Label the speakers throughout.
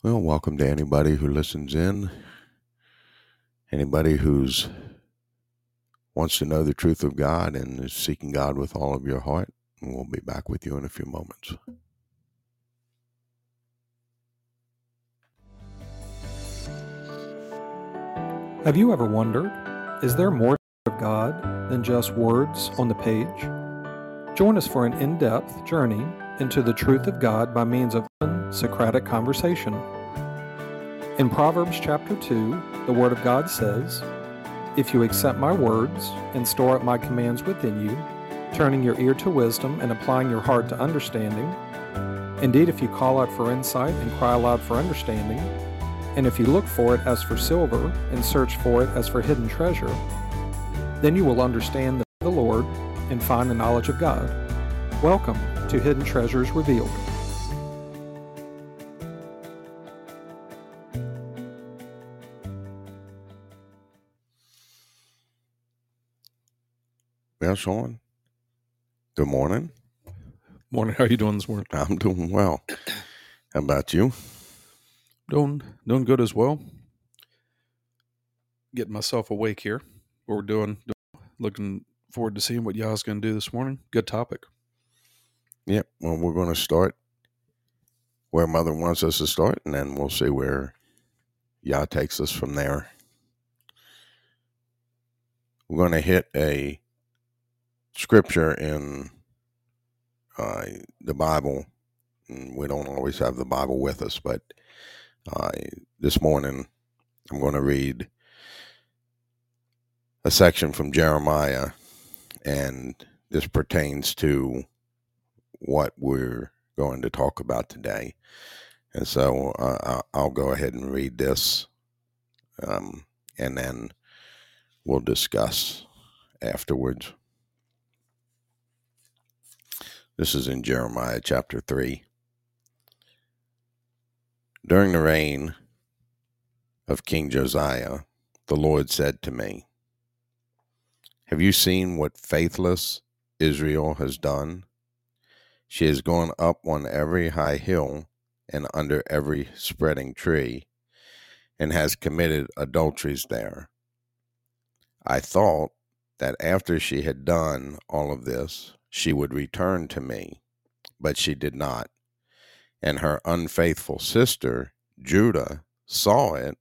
Speaker 1: Well, welcome to anybody who listens in, anybody who's wants to know the truth of God and is seeking God with all of your heart. And we'll be back with you in a few moments.
Speaker 2: Have you ever wondered, is there more of God than just words on the page? Join us for an in depth journey into the truth of God by means of Socratic conversation. In Proverbs chapter 2, the Word of God says, If you accept my words and store up my commands within you, turning your ear to wisdom and applying your heart to understanding, indeed, if you call out for insight and cry aloud for understanding, and if you look for it as for silver and search for it as for hidden treasure, then you will understand the Lord and find the knowledge of God. Welcome to Hidden Treasures Revealed.
Speaker 1: Well, Sean, good morning.
Speaker 2: Morning. How are you doing this morning?
Speaker 1: I'm doing well. How about you?
Speaker 2: Doing doing good as well. Getting myself awake here. What we're doing, looking forward to seeing what y'all's going to do this morning. Good topic.
Speaker 1: Yep. Well, we're going to start where Mother wants us to start, and then we'll see where Yah takes us from there. We're going to hit a scripture in uh, the Bible. We don't always have the Bible with us, but uh, this morning I'm going to read a section from Jeremiah, and this pertains to what we're going to talk about today. And so uh, I'll go ahead and read this, um, and then we'll discuss afterwards. This is in Jeremiah chapter 3. During the reign of King Josiah, the Lord said to me, Have you seen what faithless Israel has done? She has gone up on every high hill and under every spreading tree, and has committed adulteries there. I thought that after she had done all of this, she would return to me, but she did not and her unfaithful sister, Judah, saw it,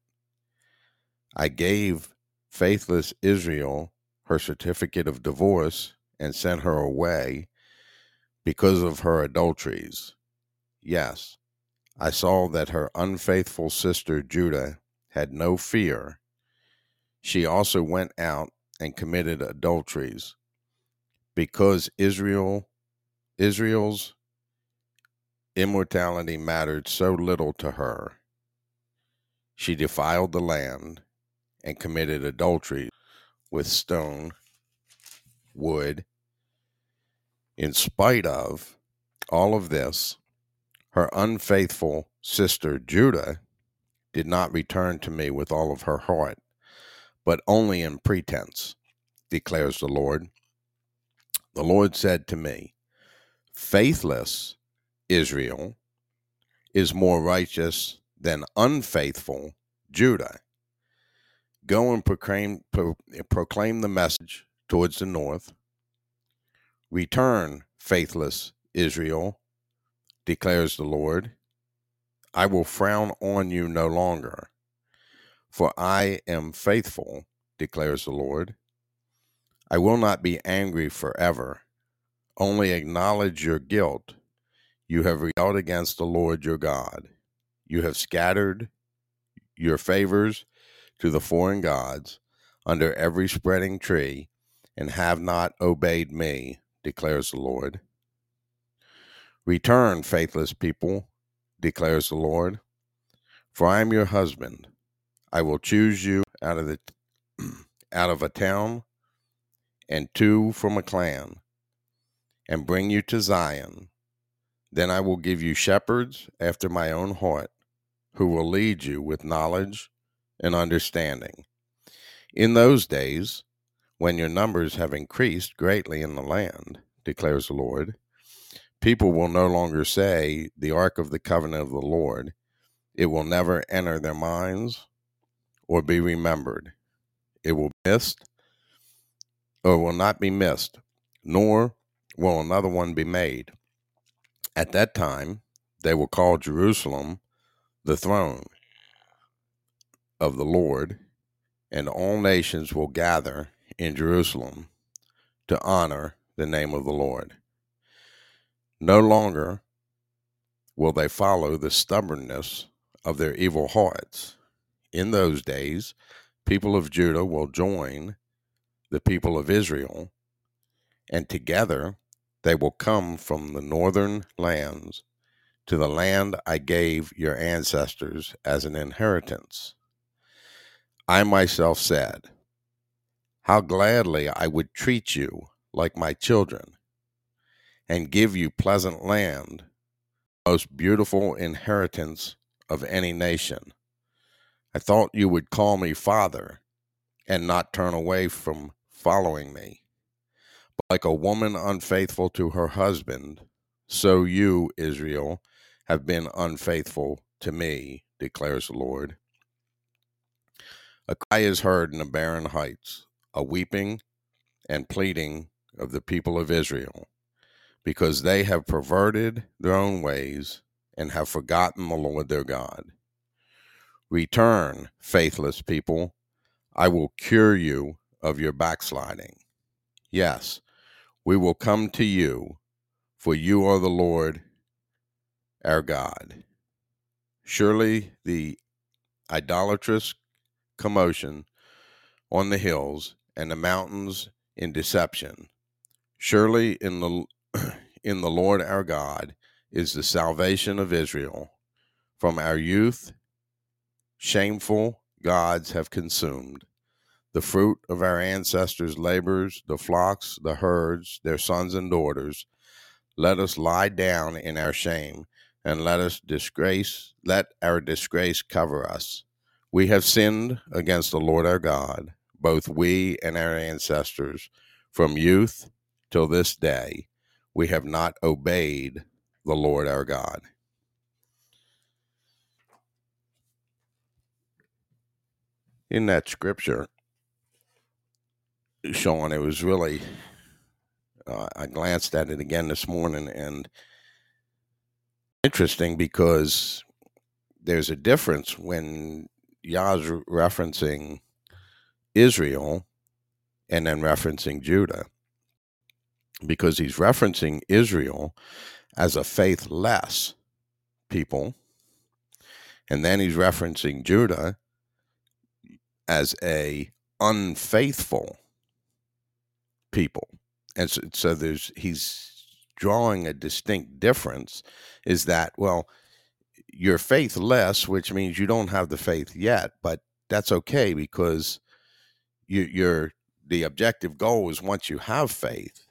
Speaker 1: I gave faithless Israel her certificate of divorce and sent her away because of her adulteries. Yes, I saw that her unfaithful sister Judah had no fear. She also went out and committed adulteries because Israel Israel's immortality mattered so little to her. She defiled the land and committed adultery with stone, wood. In spite of all of this, her unfaithful sister Judah did not return to me with all of her heart, but only in pretense, declares the Lord. The Lord said to me, Faithless Israel is more righteous than unfaithful Judah. Go and proclaim, pro, proclaim the message towards the north. Return, faithless Israel, declares the Lord. I will frown on you no longer, for I am faithful, declares the Lord. I will not be angry forever. Only acknowledge your guilt you have rebelled against the Lord your God. You have scattered your favors to the foreign gods under every spreading tree and have not obeyed me, declares the Lord. Return, faithless people, declares the Lord, for I am your husband. I will choose you out of the out of a town and two from a clan and bring you to Zion then I will give you shepherds after my own heart, who will lead you with knowledge and understanding. In those days, when your numbers have increased greatly in the land, declares the Lord, people will no longer say, The ark of the covenant of the Lord It will never enter their minds or be remembered. It will be missed or will not be missed, nor will another one be made. At that time, they will call Jerusalem the throne of the Lord, and all nations will gather in Jerusalem to honor the name of the Lord. No longer will they follow the stubbornness of their evil hearts. In those days, people of Judah will join the people of Israel, and together they will come from the northern lands to the land I gave your ancestors as an inheritance. I myself said, How gladly I would treat you like my children and give you pleasant land, most beautiful inheritance of any nation. I thought you would call me Father and not turn away from following me But like a woman unfaithful to her husband, so you, Israel, have been unfaithful to me, declares the Lord. A cry is heard in the barren heights, a weeping and pleading of the people of Israel, because they have perverted their own ways and have forgotten the Lord their God. Return, faithless people, I will cure you of your backsliding. Yes, we will come to you, for you are the Lord our God. Surely the idolatrous commotion on the hills and the mountains in deception. Surely in the in the Lord our God is the salvation of Israel. From our youth, shameful gods have consumed the fruit of our ancestors' labors, the flocks, the herds, their sons and daughters. Let us lie down in our shame, and let us disgrace, let our disgrace cover us. We have sinned against the Lord our God, both we and our ancestors, from youth till this day. We have not obeyed the Lord our God. In that scripture, Sean, it was really, uh, I glanced at it again this morning and interesting because there's a difference when Yah's referencing Israel and then referencing Judah because he's referencing Israel as a faithless people and then he's referencing Judah as a unfaithful people. And so, so there's he's drawing a distinct difference is that well you're faithless which means you don't have the faith yet but that's okay because you, you're the objective goal is once you have faith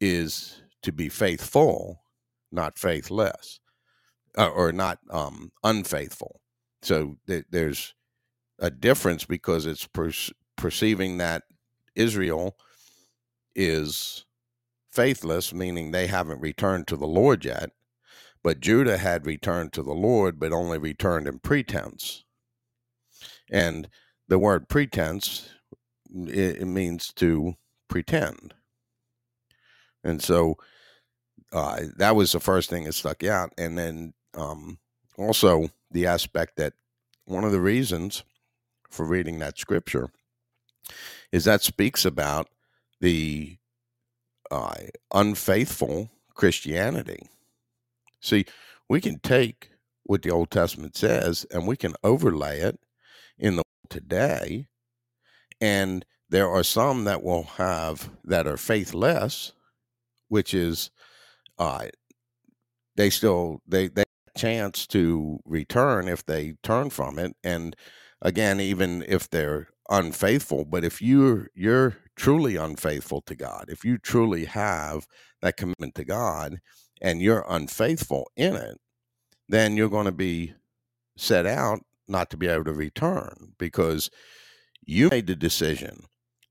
Speaker 1: is to be faithful not faithless uh, or not um, unfaithful so th- there's a difference because it's per- perceiving that israel is faithless, meaning they haven't returned to the Lord yet. But Judah had returned to the Lord, but only returned in pretense. And the word pretense, it, means to pretend. And so uh, that was the first thing that stuck out. And then um, also the aspect that one of the reasons for reading that scripture is that speaks about the uh, unfaithful Christianity. See, we can take what the Old Testament says and we can overlay it in the today. And there are some that will have that are faithless, which is uh, they still they they chance to return if they turn from it. And again, even if they're unfaithful, but if you're you're truly unfaithful to God, if you truly have that commitment to God and you're unfaithful in it, then you're going to be set out not to be able to return because you made the decision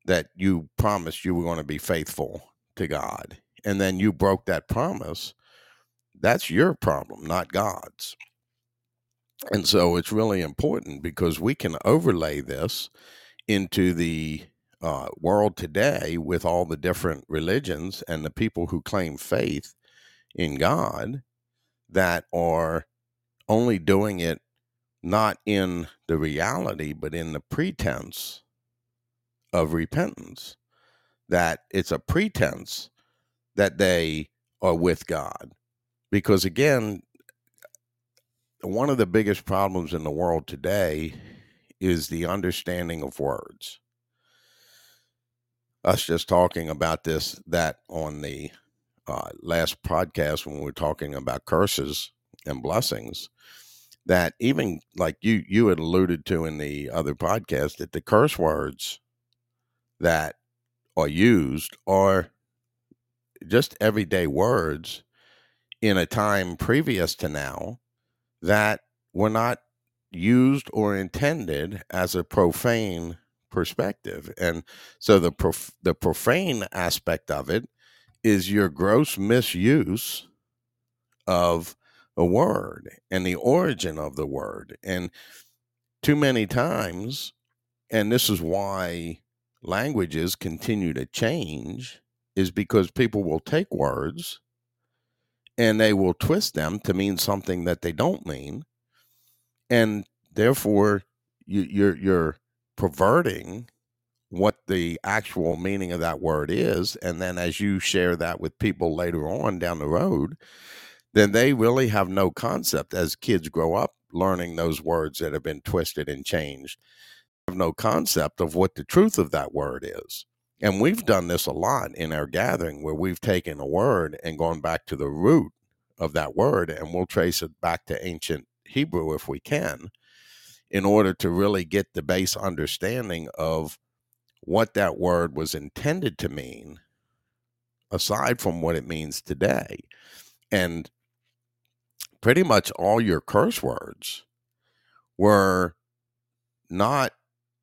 Speaker 1: that you promised you were going to be faithful to God and then you broke that promise. That's your problem, not God's. And so it's really important because we can overlay this into the uh, world today with all the different religions and the people who claim faith in God that are only doing it not in the reality, but in the pretense of repentance. That it's a pretense that they are with God. Because again, one of the biggest problems in the world today is the understanding of words. Us just talking about this, that on the uh, last podcast when we were talking about curses and blessings, that even like you you had alluded to in the other podcast, that the curse words that are used are just everyday words in a time previous to now that were not used or intended as a profane perspective. And so the prof- the profane aspect of it is your gross misuse of a word and the origin of the word. And too many times, and this is why languages continue to change, is because people will take words and they will twist them to mean something that they don't mean and therefore you, you're you're perverting what the actual meaning of that word is and then as you share that with people later on down the road then they really have no concept as kids grow up learning those words that have been twisted and changed have no concept of what the truth of that word is and we've done this a lot in our gathering where we've taken a word and gone back to the root of that word and we'll trace it back to ancient Hebrew if we can in order to really get the base understanding of what that word was intended to mean aside from what it means today. And pretty much all your curse words were not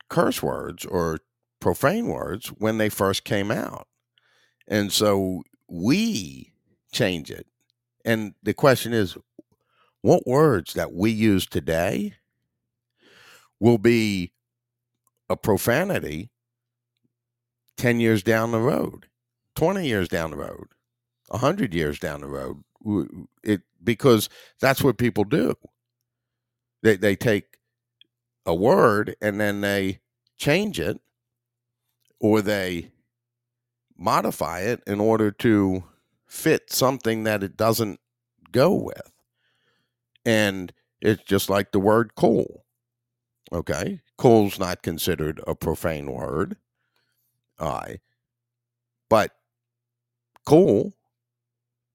Speaker 1: curse words or profane words when they first came out. And so we change it. And the question is what words that we use today will be a profanity 10 years down the road, 20 years down the road, 100 years down the road. It because that's what people do. They they take a word and then they change it or they modify it in order to fit something that it doesn't go with. And it's just like the word cool. Okay. Cool's not considered a profane word. I. But cool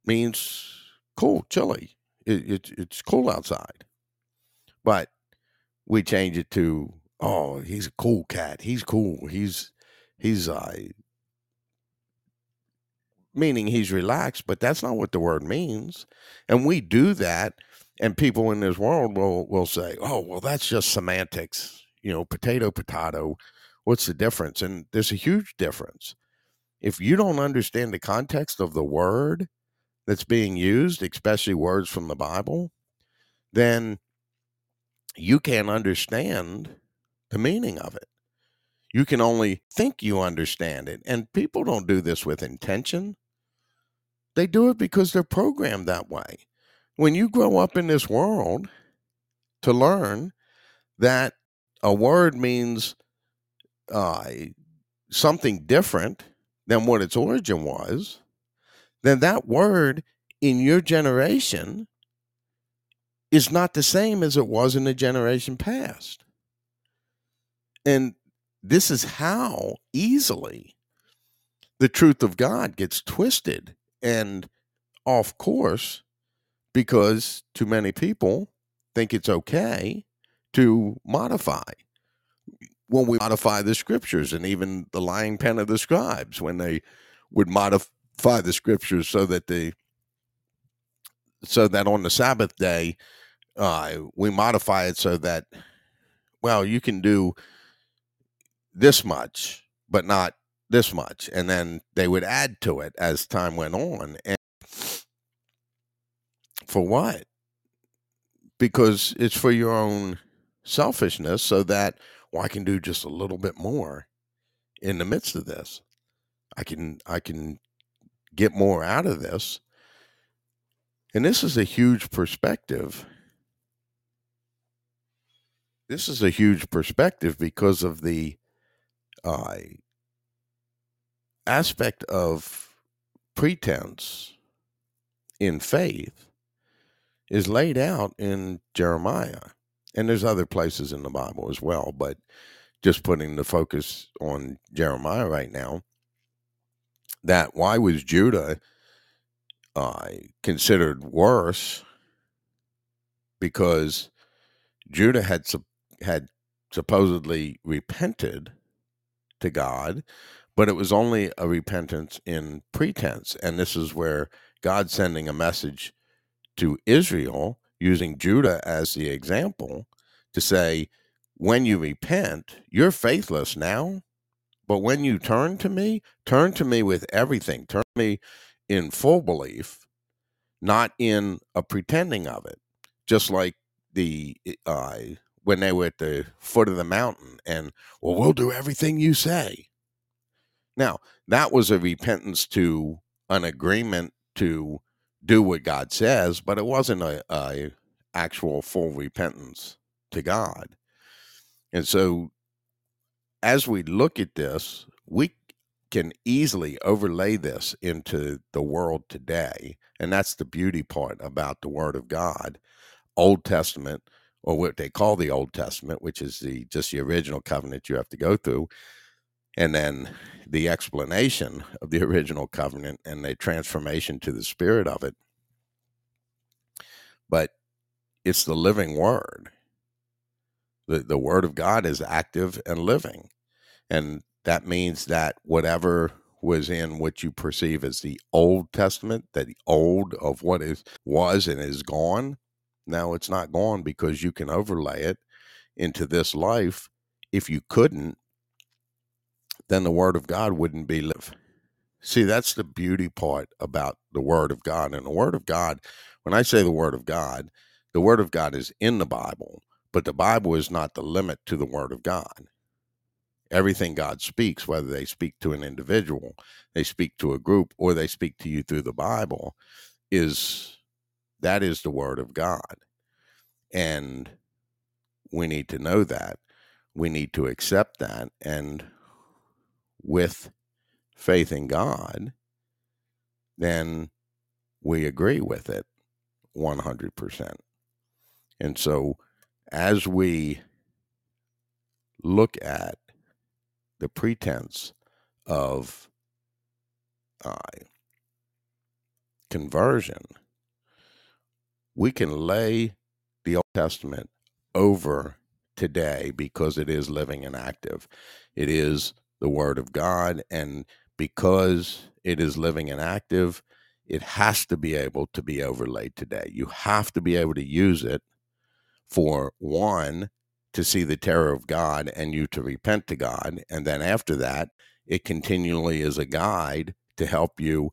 Speaker 1: means cool, chilly. It, it, it's cool outside. But we change it to, oh, he's a cool cat. He's cool. He's he's uh, meaning he's relaxed, but that's not what the word means. And we do that, and people in this world will will say, "Oh, well, that's just semantics." You know, potato, potato. What's the difference? And there's a huge difference. If you don't understand the context of the word that's being used, especially words from the Bible, then you can't understand the meaning of it. You can only think you understand it. And people don't do this with intention. They do it because they're programmed that way. When you grow up in this world to learn that a word means uh, something different than what its origin was, then that word in your generation is not the same as it was in the generation past. And this is how easily the truth of God gets twisted and off course because too many people think it's okay to modify. When we modify the scriptures and even the lying pen of the scribes, when they would modify the scriptures so that the so that on the Sabbath day, uh, we modify it so that well, you can do this much, but not this much. And then they would add to it as time went on. And for what? Because it's for your own selfishness so that well, I can do just a little bit more in the midst of this. I can I can get more out of this. And this is a huge perspective. This is a huge perspective because of the uh, aspect of pretense in faith is laid out in Jeremiah. And there's other places in the Bible as well, but just putting the focus on Jeremiah right now, that why was Judah uh, considered worse? Because Judah had had supposedly repented to God, but it was only a repentance in pretense, and this is where God sending a message to Israel using Judah as the example to say, when you repent, you're faithless now. But when you turn to me, turn to me with everything. Turn me in full belief, not in a pretending of it. Just like the uh, when they were at the foot of the mountain and, well, we'll do everything you say. Now, that was a repentance to an agreement to do what God says, but it wasn't a, a actual full repentance to God. And so as we look at this, we can easily overlay this into the world today. And that's the beauty part about the Word of God. Old Testament, or what they call the Old Testament, which is the just the original covenant you have to go through, and then the explanation of the original covenant and the transformation to the spirit of it. But it's the living word. The, the word of God is active and living. And that means that whatever was in what you perceive as the Old Testament, that the old of what is was and is gone, now it's not gone because you can overlay it into this life. If you couldn't, then the word of God wouldn't be live. See, that's the beauty part about the word of God. And the word of God, when I say the word of God, the word of God is in the Bible, but the Bible is not the limit to the word of God. Everything God speaks, whether they speak to an individual, they speak to a group, or they speak to you through the Bible, is that is the word of God. And we need to know that. We need to accept that. And with faith in God, then we agree with it 100%. And so as we look at the pretense of uh, conversion, we can lay the Old Testament over today because it is living and active. It is the Word of God. And because it is living and active, it has to be able to be overlaid today. You have to be able to use it for one, to see the terror of God and you to repent to God. And then after that, it continually is a guide to help you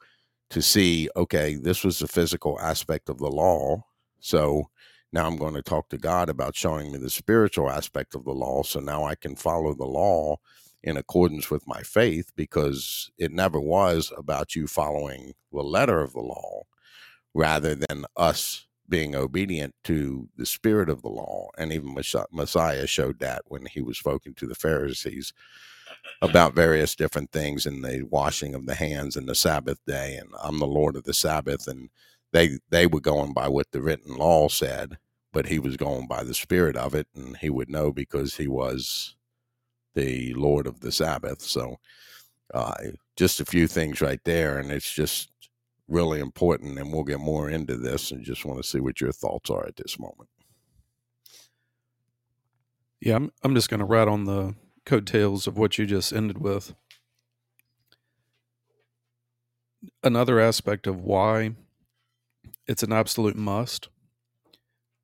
Speaker 1: to see, okay, this was the physical aspect of the law. So now I'm going to talk to God about showing me the spiritual aspect of the law. So now I can follow the law in accordance with my faith because it never was about you following the letter of the law rather than us being obedient to the spirit of the law. And even Messiah showed that when he was spoken to the Pharisees about various different things and the washing of the hands and the Sabbath day and I'm the Lord of the Sabbath and they they were going by what the written law said, but he was going by the spirit of it and he would know because he was the Lord of the Sabbath. So, uh, just a few things right there, and it's just really important. And we'll get more into this, and just want to see what your thoughts are at this moment.
Speaker 2: Yeah, I'm I'm just going to ride on the coattails of what you just ended with. Another aspect of why it's an absolute must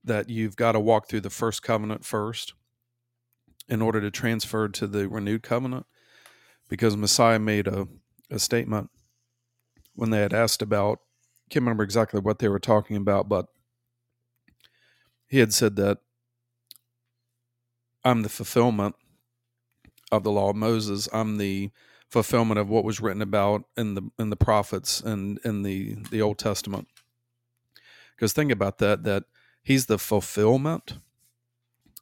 Speaker 2: that you've got to walk through the first covenant first in order to transfer to the renewed covenant because Messiah made a, a statement when they had asked about, can't remember exactly what they were talking about, but he had said that I'm the fulfillment of the law of Moses. I'm the fulfillment of what was written about in the in the prophets and in the the Old Testament. Because think about that that he's the fulfillment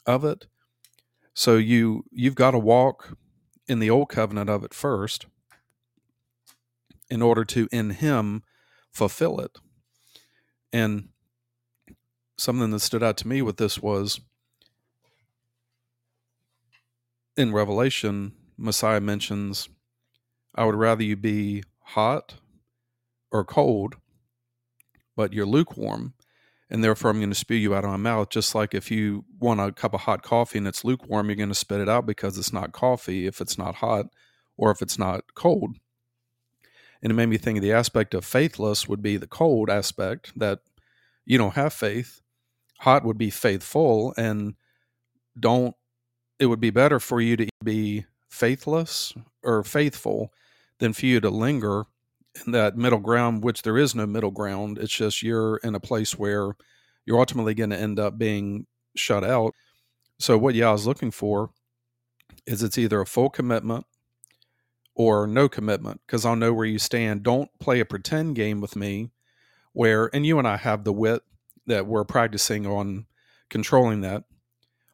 Speaker 2: of it. So you you've got to walk in the old covenant of it first in order to in him fulfill it. And something that stood out to me with this was in Revelation, Messiah mentions, I would rather you be hot or cold, but you're lukewarm, and therefore I'm going to spew you out of my mouth. Just like if you want a cup of hot coffee and it's lukewarm, you're going to spit it out because it's not coffee if it's not hot or if it's not cold. And it made me think of the aspect of faithless would be the cold aspect that you don't have faith. Hot would be faithful, and don't it would be better for you to be faithless or faithful than for you to linger in that middle ground, which there is no middle ground. It's just you're in a place where you're ultimately going to end up being shut out. So, what Yah is looking for is it's either a full commitment or no commitment because I'll know where you stand. Don't play a pretend game with me where, and you and I have the wit that we're practicing on controlling that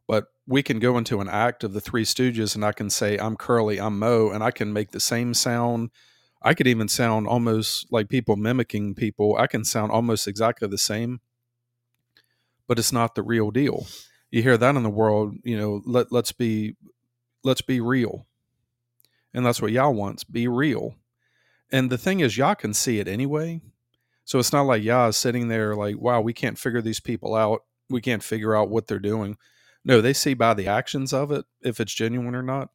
Speaker 2: but we can go into an act of the Three Stooges, and I can say, I'm Curly, I'm Moe, and I can make the same sound. I could even sound almost like people mimicking people. I can sound almost exactly the same, but it's not the real deal. You hear that in the world, you know, let, let's be let's be real. And that's what Yah wants, be real. And the thing is, Yah can see it anyway. So it's not like Yah is sitting there like, wow, we can't figure these people out. We can't figure out what they're doing no, they see by the actions of it if it's genuine or not.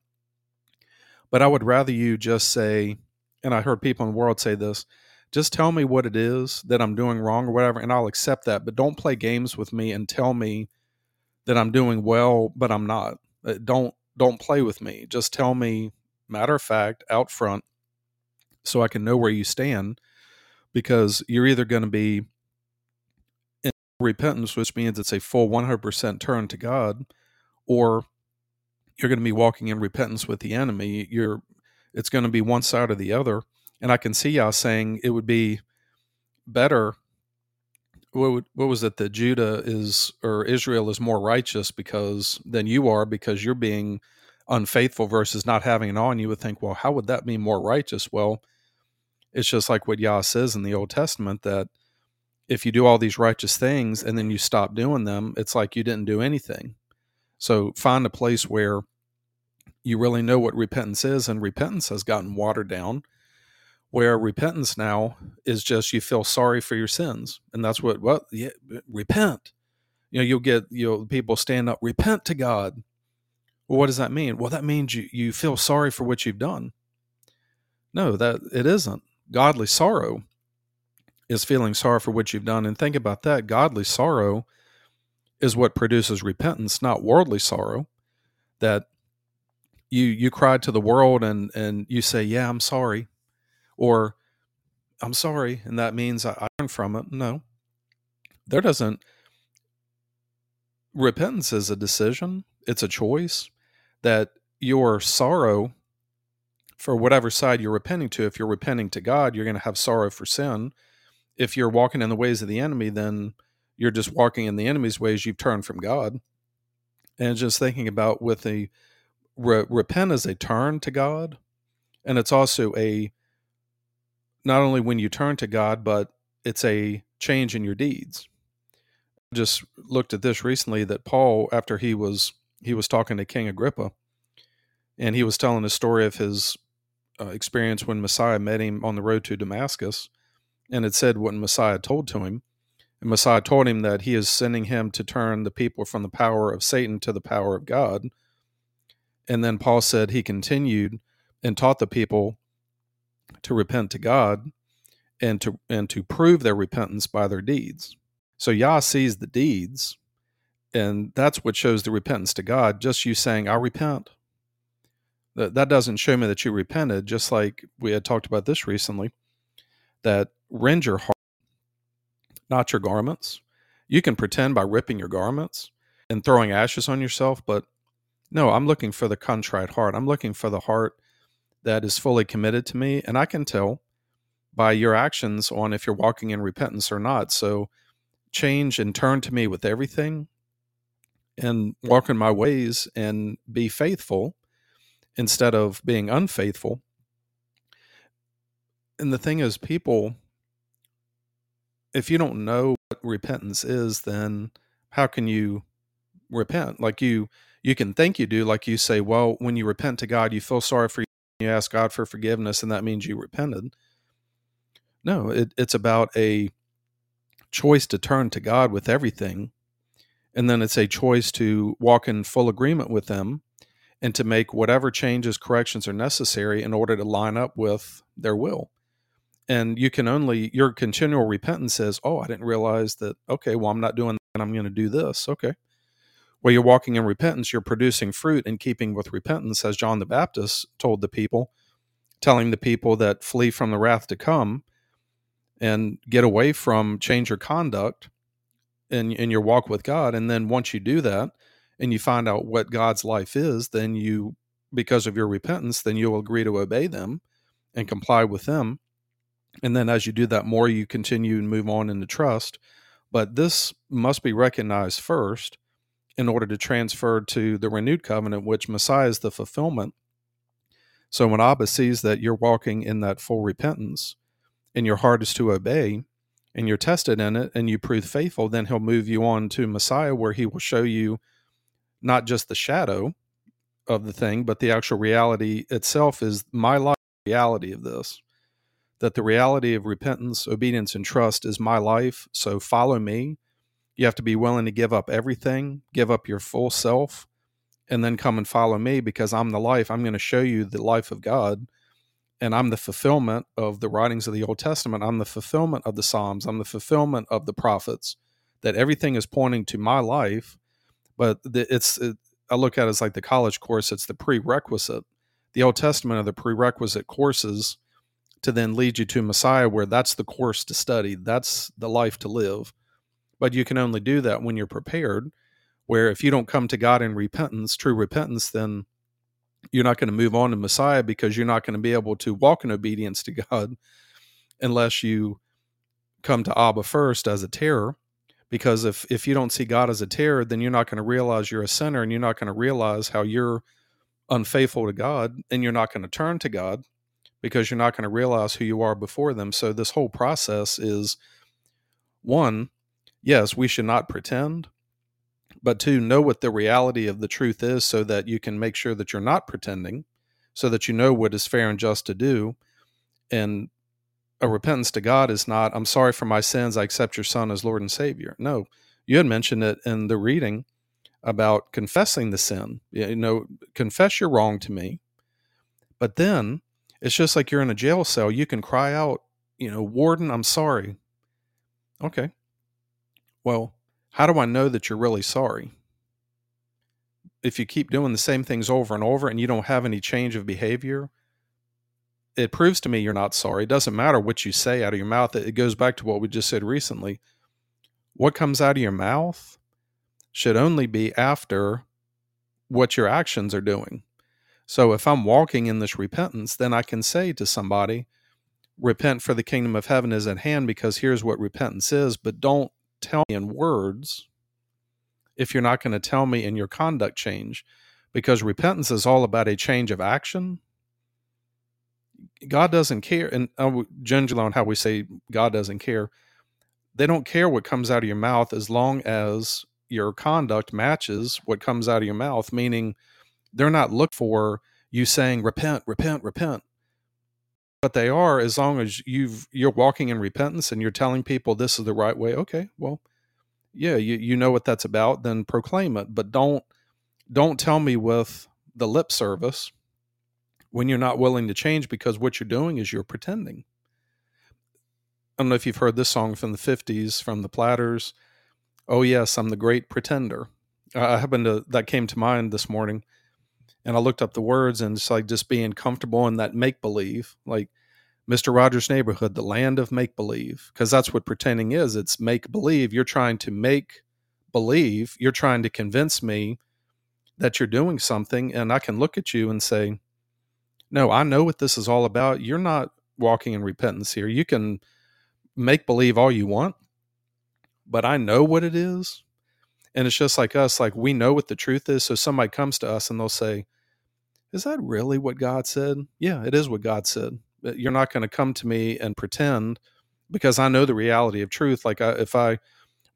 Speaker 2: But I would rather you just say, and I heard people in the world say this just tell me what it is that I'm doing wrong or whatever, and I'll accept that. But don't play games with me and tell me that I'm doing well, but I'm not. Uh, don't don't play with me. Just tell me matter of fact out front so I can know where you stand because you're either going to be in repentance, which means it's a full 100% turn to God, or you're going to be walking in repentance with the enemy. You're, it's going to be one side or the other. And I can see y'all saying it would be better. What, would, what was it that Judah is or Israel is more righteous because than you are because you're being unfaithful versus not having it on? You would think, well, how would that be more righteous? Well, it's just like what Yah says in the Old Testament that if you do all these righteous things and then you stop doing them, it's like you didn't do anything. So find a place where you really know what repentance is, and repentance has gotten watered down. Where repentance now is just you feel sorry for your sins, and that's what what yeah, repent. You know, you'll get you know people stand up, repent to God. Well, what does that mean? Well, that means you you feel sorry for what you've done. No, that it isn't. Godly sorrow is feeling sorry for what you've done. And think about that godly sorrow is what produces repentance, not worldly sorrow. That you you cry to the world and and you say, "Yeah, I'm sorry," or "I'm sorry," and that means I, I learn from it. No, there doesn't. Repentance is a decision. It's a choice that your sorrow for whatever side you're repenting to. If you're repenting to God, you're going to have sorrow for sin if you're walking in the ways of the enemy, then you're just walking in the enemy's ways. You've turned from God. And just thinking about with the re- repent as a turn to God, and it's also a not only when you turn to God, but it's a change in your deeds. I just looked at this recently that Paul, after he was he was talking to King Agrippa, and he was telling the story of his uh, experience when Messiah met him on the road to Damascus and it said what Messiah told to him. And Messiah told him that he is sending him to turn the people from the power of Satan to the power of God. And then Paul said he continued and taught the people to repent to God and to and to prove their repentance by their deeds. So Yah sees the deeds, and that's what shows the repentance to God. Just you saying, I repent. That that doesn't show me that you repented, just like we had talked about this recently, that rend your heart, not your garments. You can pretend by ripping your garments and throwing ashes on yourself, but no, I'm looking for the contrite heart. I'm looking for the heart that is fully committed to me. And I can tell by your actions on if you're walking in repentance or not. So change and turn to me with everything and walk in my ways and be faithful instead of being unfaithful. And the thing is, people, if you don't know what repentance is, then how can you repent? Like you, you can think you do, like you say, well, when you repent to God, you feel sorry for you, you ask God for forgiveness, and that means you repented. No, it, it's about a choice to turn to God with everything. And then it's a choice to walk in full agreement with them and to make whatever changes, corrections are necessary in order to line up with their will. And you can only, your continual repentance says, Oh, I didn't realize that, okay, well, I'm not doing that. I'm going to do this. Okay. Well, you're walking in repentance, you're producing fruit in keeping with repentance, as John the Baptist told the people, telling the people that flee from the wrath to come and get away from change your conduct in, in your walk with God. And then once you do that and you find out what God's life is, then you, because of your repentance, then you'll agree to obey them and comply with them. And then as you do that more, you continue and move on into trust. But this must be recognized first in order to transfer to the renewed covenant, which Messiah is the fulfillment. So when Abba sees that you're walking in that full repentance, and your heart is to obey and you're tested in it and you prove faithful, then he'll move you on to Messiah where he will show you not just the shadow of the thing, but the actual reality itself is my life reality of this. That the reality of repentance, obedience, and trust is my life. So follow me. You have to be willing to give up everything, give up your full self, and then come and follow me because I'm the life. I'm going to show you the life of God and I'm the fulfillment of the writings of the Old Testament. I'm the fulfillment of the Psalms. I'm the fulfillment of the prophets. That everything is pointing to my life, but it's it, I look at it as like the college course. It's the prerequisite. The Old Testament are the prerequisite courses to then lead you to Messiah, where that's the course to study. That's the life to live. But you can only do that when you're prepared. Where if you don't come to God in repentance, true repentance, then you're not going to move on to Messiah because you're not going to be able to walk in obedience to God unless you come to Abba first as a terror. Because if if you don't see God as a terror, then you're not going to realize you're a sinner, and you're not going to realize how you're unfaithful to God, and you're not going to turn to God because you're not going to realize who you are before them. So this whole process is one, yes, we should not pretend but to know what the reality of the truth is so that you can make sure that you're not pretending, so that you know what is fair and just to do. And a repentance to God is not, I'm sorry for my sins, I accept your son as Lord and Savior. No, you had mentioned it in the reading about confessing the sin. You know, confess your wrong to me. But then it's just like you're in a jail cell. You can cry out, you know, Warden, I'm sorry. Okay. Well, how do I know that you're really sorry? If you keep doing the same things over and over and you don't have any change of behavior, it proves to me you're not sorry. It doesn't matter what you say out of your mouth. It goes back to what we just said recently. What comes out of your mouth should only be after what your actions are doing. So if I'm walking in this repentance, then I can say to somebody, repent for the kingdom of heaven is at hand because here's what repentance is, but don't tell me in words if you're not going to tell me in your conduct change because repentance is all about a change of action. God doesn't care and uh, generally on how we say god doesn't care they don't care what comes out of your mouth as long as your conduct matches what comes out of your mouth meaning they're not look for you saying repent repent repent but they are as long as you've you're walking in repentance and you're telling people this is the right way okay well yeah you, you know what that's about then proclaim it. But don't don't tell me with the lip service when you're not willing to change because what you're doing is you're pretending. I don't know if you've heard this song from the 50s from the platters. Oh yes i'm the great pretender. I happened to that came to mind this morning and I looked up the words and it's like just being comfortable in that make believe. Like Mr. Rogers' neighborhood, the land of make believe, because that's what pretending is. It's make believe. You're trying to make believe, you're trying to convince me that you're doing something. And I can look at you and say, No, I know what this is all about. You're not walking in repentance here. You can make believe all you want, but I know what it is. And it's just like us, like we know what the truth is. So somebody comes to us and they'll say, Is that really what God said? Yeah, it is what God said. You're not going to come to me and pretend because I know the reality of truth. Like I, if I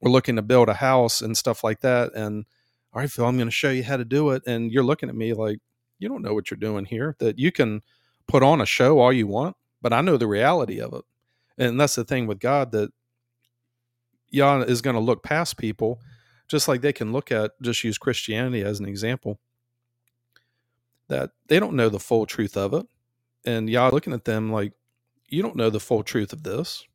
Speaker 2: were looking to build a house and stuff like that, and all right, Phil, I'm going to show you how to do it. And you're looking at me like, you don't know what you're doing here, that you can put on a show all you want, but I know the reality of it. And that's the thing with God that Yah is going to look past people, just like they can look at, just use Christianity as an example, that they don't know the full truth of it. And Yah looking at them like, you don't know the full truth of this.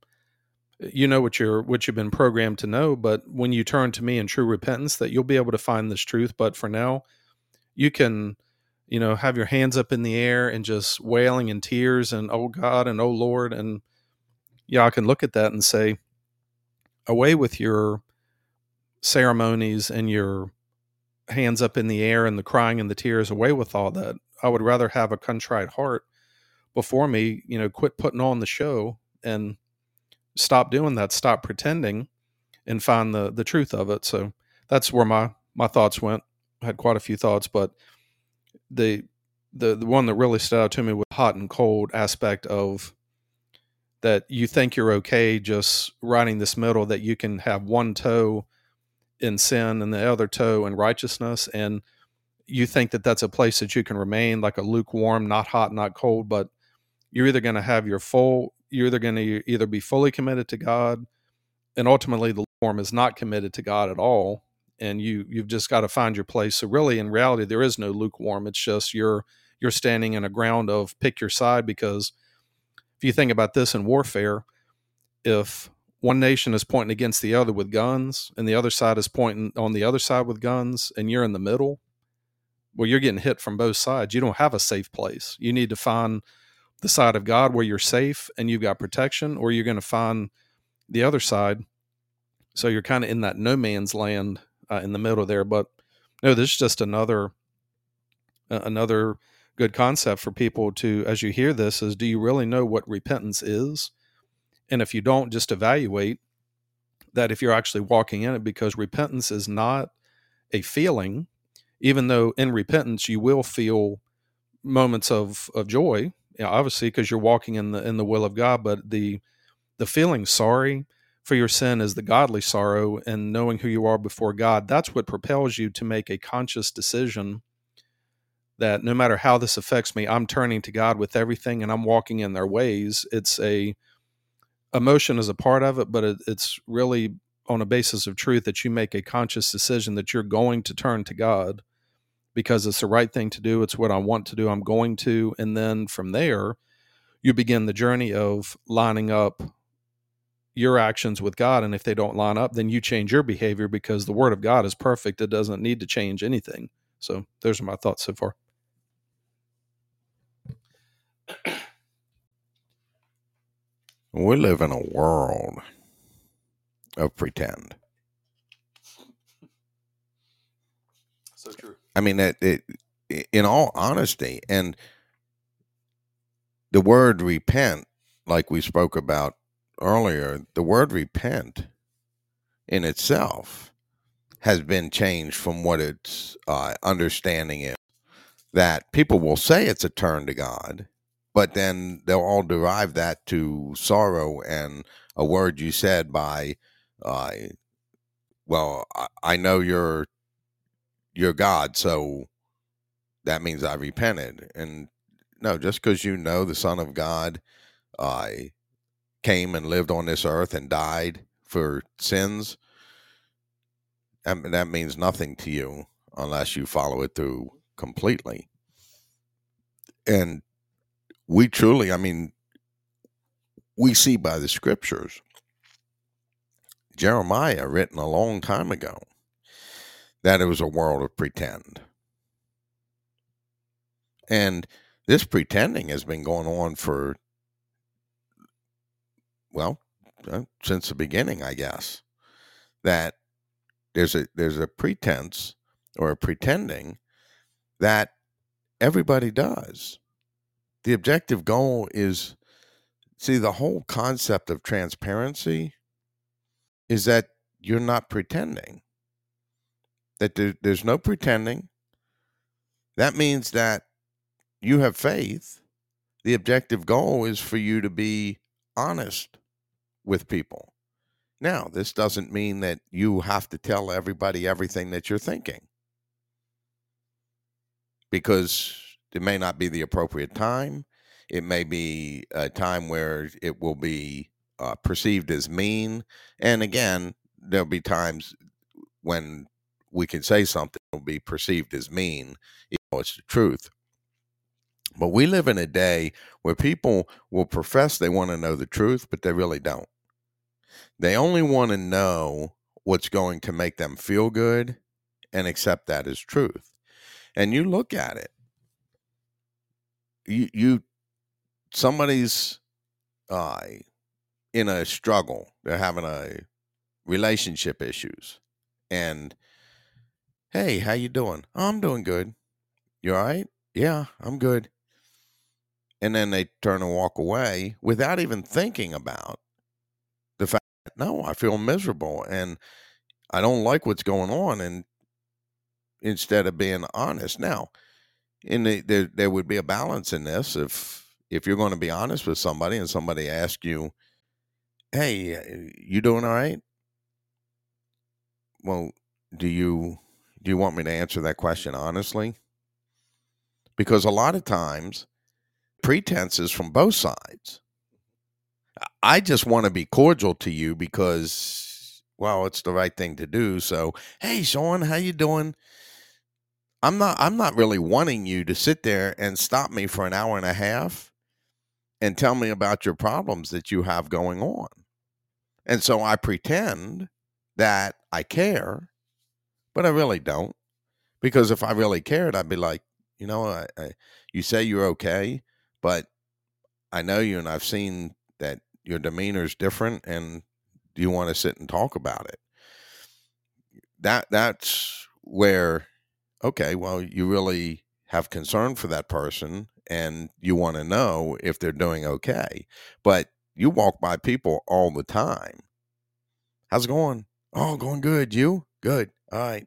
Speaker 2: You know what you're what you've been programmed to know, but when you turn to me in true repentance, that you'll be able to find this truth. But for now, you can, you know, have your hands up in the air and just wailing in tears and oh God and oh Lord and yeah, I can look at that and say, away with your ceremonies and your hands up in the air and the crying and the tears, away with all that. I would rather have a contrite heart before me, you know, quit putting on the show and stop doing that, stop pretending and find the the truth of it. So that's where my my thoughts went. I had quite a few thoughts, but the the the one that really stood out to me was hot and cold aspect of that you think you're okay just riding this middle that you can have one toe in sin and the other toe in righteousness and you think that that's a place that you can remain like a lukewarm not hot not cold but you're either going to have your full you're either going to either be fully committed to god and ultimately the lukewarm is not committed to god at all and you you've just got to find your place. So really in reality there is no lukewarm. It's just you're you're standing in a ground of pick your side because if you think about this in warfare, if one nation is pointing against the other with guns and the other side is pointing on the other side with guns and you're in the middle, well, you're getting hit from both sides. You don't have a safe place. You need to find the side of God where you're safe and you've got protection, or you're going to find the other side. So you're kind of in that no man's land uh, in the middle there. But no, this is just another uh, another good concept for people to, as you hear this, is do you really know what repentance is? And if you don't, just evaluate that if you're actually walking in it, because repentance is not a feeling, even though in repentance you will feel moments of, of joy, you know, obviously because you're walking in the in the will of God, but the the feeling sorry for your sin is the godly sorrow and knowing who you are before God. That's what propels you to make a conscious decision that no matter how this affects me, I'm turning to God with everything and I'm walking in their ways. It's a emotion is a part of it, but it, it's really on a basis of truth that you make a conscious decision that you're going to turn to God because it's the right thing to do. It's what I want to do. I'm going to. And then from there, you begin the journey of lining up your actions with God. And if they don't line up, then you change your behavior because the word of God is perfect. It doesn't need to change anything. So those are my thoughts so far.
Speaker 1: We live in a world of pretend.
Speaker 2: So true.
Speaker 1: I mean, it, it, in all honesty, and the word repent, like we spoke about earlier, the word repent in itself has been changed from what its uh, understanding is. That people will say it's a turn to God, but then they'll all derive that to sorrow and a word you said by uh, well I, I know you're you're god so that means i repented. And no just because you know the son of god uh, came and lived on this earth and died for sins that, that means nothing to you unless you follow it through completely. And we truly, I mean, we see by the scriptures, Jeremiah written a long time ago, that it was a world of pretend. And this pretending has been going on for well, uh, since the beginning, I guess, that there's a there's a pretense or a pretending that everybody does. The objective goal is see the whole concept of transparency is that you're not pretending. That there, there's no pretending. That means that you have faith. The objective goal is for you to be honest with people. Now, this doesn't mean that you have to tell everybody everything that you're thinking because it may not be the appropriate time. It may be a time where it will be uh, perceived as mean. And again, there'll be times when we can say something will be perceived as mean, you know, it's the truth. But we live in a day where people will profess they want to know the truth, but they really don't. They only want to know what's going to make them feel good and accept that as truth. And you look at it. You you somebody's uh in a struggle. They're having a relationship issues. And hey, how you doing? Oh, I'm doing good. You all right? Yeah, I'm good. And then they turn and walk away without even thinking about the fact that, no, I feel miserable and I don't like what's going on. And instead of being honest, now, in the, there, there would be a balance in this if if you're going to be honest with somebody and somebody asks you, "Hey, uh, you doing all right?" Well, do you do you want me to answer that question honestly? Because a lot of times pretenses from both sides. I just want to be cordial to you because well, it's the right thing to do. So, hey Sean, how you doing? I'm not I'm not really wanting you to sit there and stop me for an hour and a half and tell me about your problems that you have going on. And so I pretend that I care, but I really don't. Because if I really cared, I'd be like, you know, I, I, you say you're okay, but I know you and I've seen that your demeanor is different and do you want to sit and talk about it? That that's where okay, well, you really have concern for that person and you want to know if they're doing okay. But you walk by people all the time. How's it going? Oh, going good. You? Good. All right.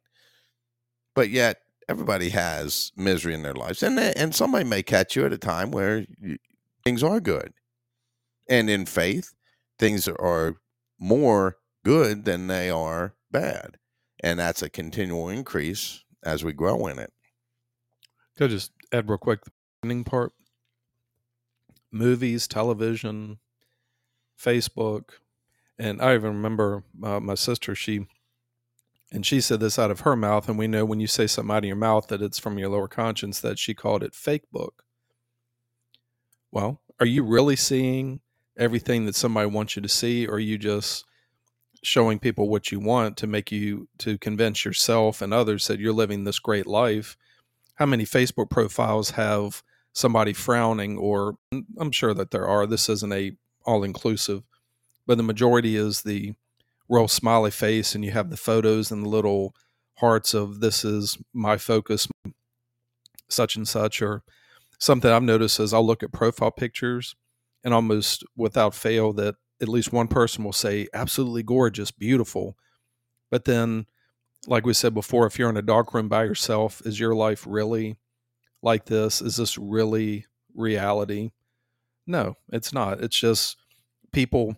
Speaker 1: But yet, everybody has misery in their lives. And, and somebody may catch you at a time where you, things are good. And in faith, things are more good than they are bad. And that's a continual increase as we grow in it.
Speaker 2: Could I just add real quick the beginning part? Movies, television, Facebook, and I even remember uh, my sister. She and she said this out of her mouth, and we know when you say something out of your mouth that it's from your lower conscience. That she called it fake book. Well, are you really seeing everything that somebody wants you to see, or are you just showing people what you want to make you to convince yourself and others that you're living this great life. How many facebook profiles have somebody frowning or i'm sure that there are this isn't a all inclusive but the majority is the real smiley face and you have the photos and the little hearts of this is my focus such and such or something i've noticed is i'll look at profile pictures and almost without fail that at least one person will say absolutely gorgeous, beautiful. But then, like we said before, if you're in a dark room by yourself, is your life really like this? Is this really reality? No, it's not. It's just people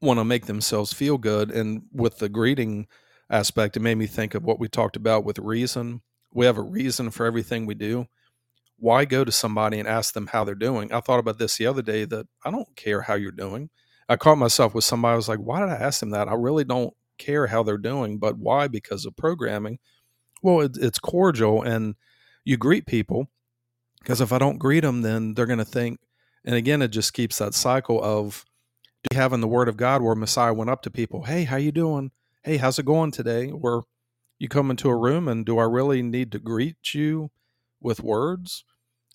Speaker 2: want to make themselves feel good. And with the greeting aspect, it made me think of what we talked about with reason. We have a reason for everything we do why go to somebody and ask them how they're doing? I thought about this the other day that I don't care how you're doing. I caught myself with somebody, I was like, why did I ask them that? I really don't care how they're doing, but why? Because of programming. Well, it, it's cordial and you greet people because if I don't greet them, then they're going to think, and again, it just keeps that cycle of having the word of God where Messiah went up to people, hey, how you doing? Hey, how's it going today? Or you come into a room and do I really need to greet you with words?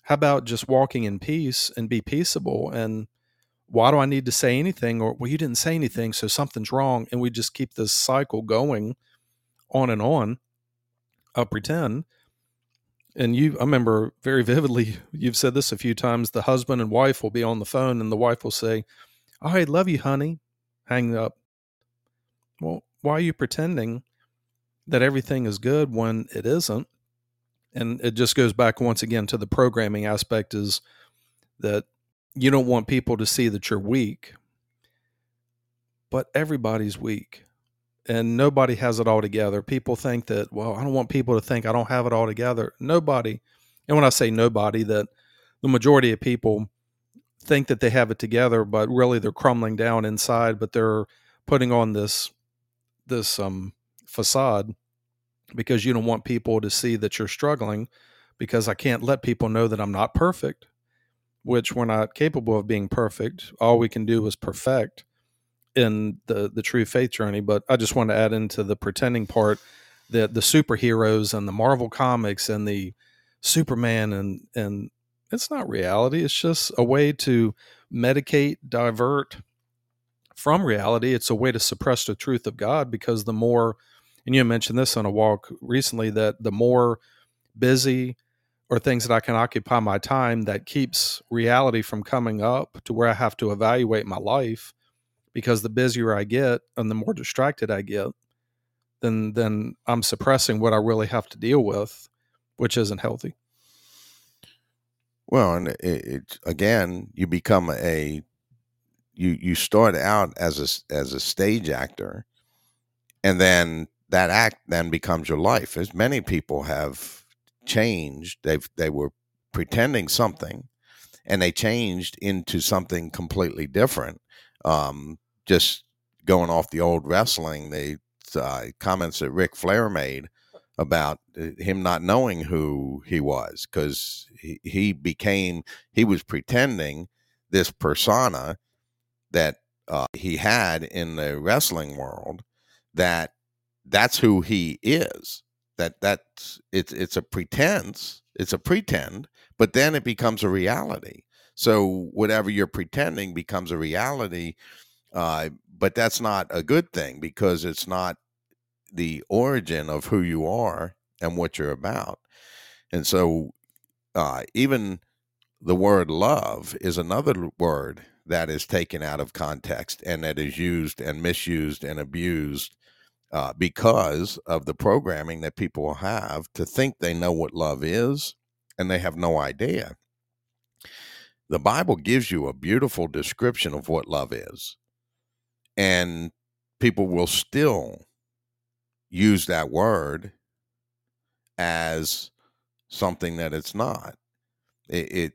Speaker 2: How about just walking in peace and be peaceable and why do I need to say anything? Or, well, you didn't say anything, so something's wrong. And we just keep this cycle going on and on. I'll pretend. And you, I remember very vividly, you've said this a few times. The husband and wife will be on the phone, and the wife will say, I love you, honey. Hang up. Well, why are you pretending that everything is good when it isn't? And it just goes back once again to the programming aspect is that you don't want people to see that you're weak, but everybody's weak and nobody has it all together. People think that, well, I don't want people to think I don't have it all together. Nobody, and when I say nobody, that the majority of people think that they have it together, but really they're crumbling down inside, but they're putting on this this um facade because you don't want people to see that you're struggling because I can't let people know that I'm not perfect, which we're not capable of being perfect. All we can do is perfect in the the true faith journey. But I just want to add into the pretending part that the superheroes and the Marvel comics and the Superman and and it's not reality. It's just a way to medicate, divert from reality. It's a way to suppress the truth of God because the more, and you mentioned this on a walk recently, that the more busy or things that I can occupy my time that keeps reality from coming up to where I have to evaluate my life because the busier I get and the more distracted I get, then then I'm suppressing what I really have to deal with, which isn't healthy.
Speaker 1: Well, and it, it again, you become a you you start out as a as a stage actor, and then that act then becomes your life. As many people have changed, they've they were pretending something, and they changed into something completely different. Um, just going off the old wrestling, the uh, comments that Ric Flair made about uh, him not knowing who he was because he, he became he was pretending this persona that uh, he had in the wrestling world that that's who he is that that's it's it's a pretense it's a pretend but then it becomes a reality so whatever you're pretending becomes a reality uh, but that's not a good thing because it's not the origin of who you are and what you're about. And so, uh, even the word love is another word that is taken out of context and that is used and misused and abused uh, because of the programming that people have to think they know what love is and they have no idea. The Bible gives you a beautiful description of what love is and people will still use that word as something that it's not. It, it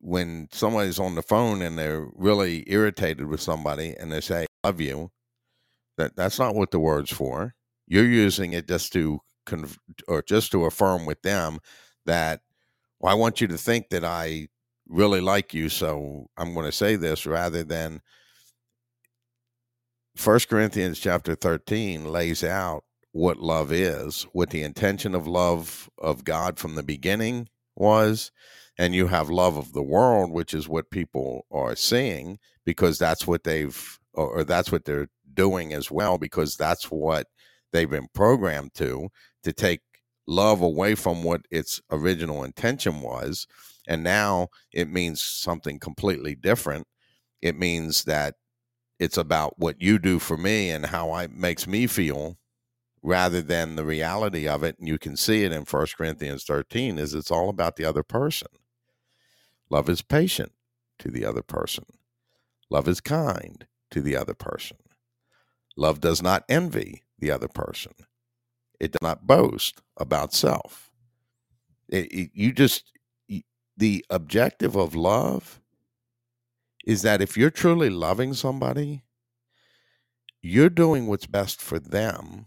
Speaker 1: when somebody's on the phone and they're really irritated with somebody and they say "love you," that that's not what the word's for. You're using it just to conv- or just to affirm with them that well, I want you to think that I really like you, so I'm going to say this rather than First Corinthians chapter 13 lays out what love is, what the intention of love of God from the beginning was, and you have love of the world, which is what people are seeing because that's what they've or that's what they're doing as well because that's what they've been programmed to to take love away from what its original intention was. And now it means something completely different. It means that it's about what you do for me and how it makes me feel rather than the reality of it. And you can see it in First corinthians 13 is it's all about the other person. Love is patient to the other person. Love is kind to the other person love does not envy the other person it does not boast about self it, it, you just the objective of love is that if you're truly loving somebody, you're doing what's best for them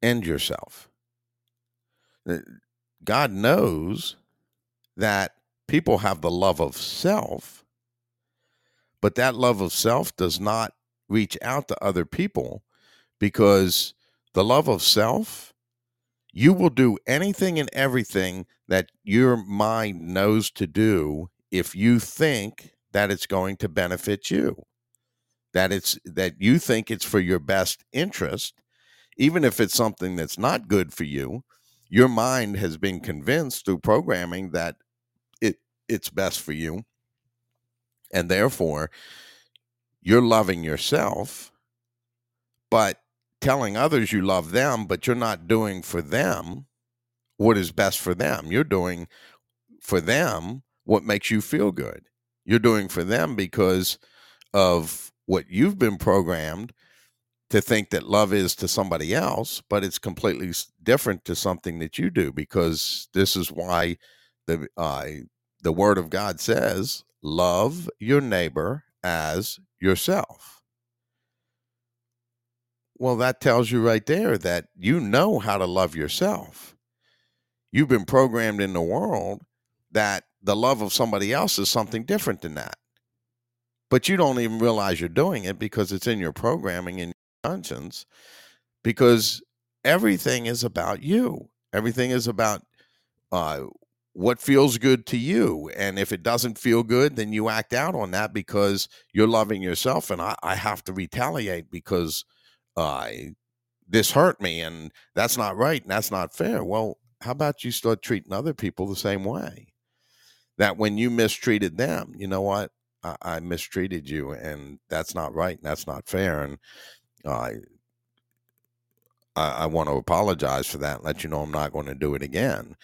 Speaker 1: and yourself. Uh, God knows that people have the love of self, but that love of self does not reach out to other people because the love of self you will do anything and everything that your mind knows to do if you think that it's going to benefit you, that it's that you think it's for your best interest, even if it's something that's not good for you, your mind has been convinced through programming that it it's best for you. And therefore, you're loving yourself, but telling others you love them, but you're not doing for them what is best for them. You're doing for them what makes you feel good. You're doing for them because of what you've been programmed to think that love is to somebody else, but it's completely different to something that you do because this is why the uh, the word of God says, "Love your neighbor as yourself." Well, that tells you right there that you know how to love yourself. You've been programmed in the world that the love of somebody else is something different than that. But you don't even realize you're doing it because it's in your programming and your conscience because everything is about you. Everything is about uh, what feels good to you. And if it doesn't feel good, then you act out on that because you're loving yourself. And I, I have to retaliate because uh, this hurt me and that's not right and that's not fair. Well, how about you start treating other people the same way? That when you mistreated them, you know what? I, I mistreated you and that's not right and that's not fair. And I, I, I want to apologize for that and let you know I'm not going to do it again.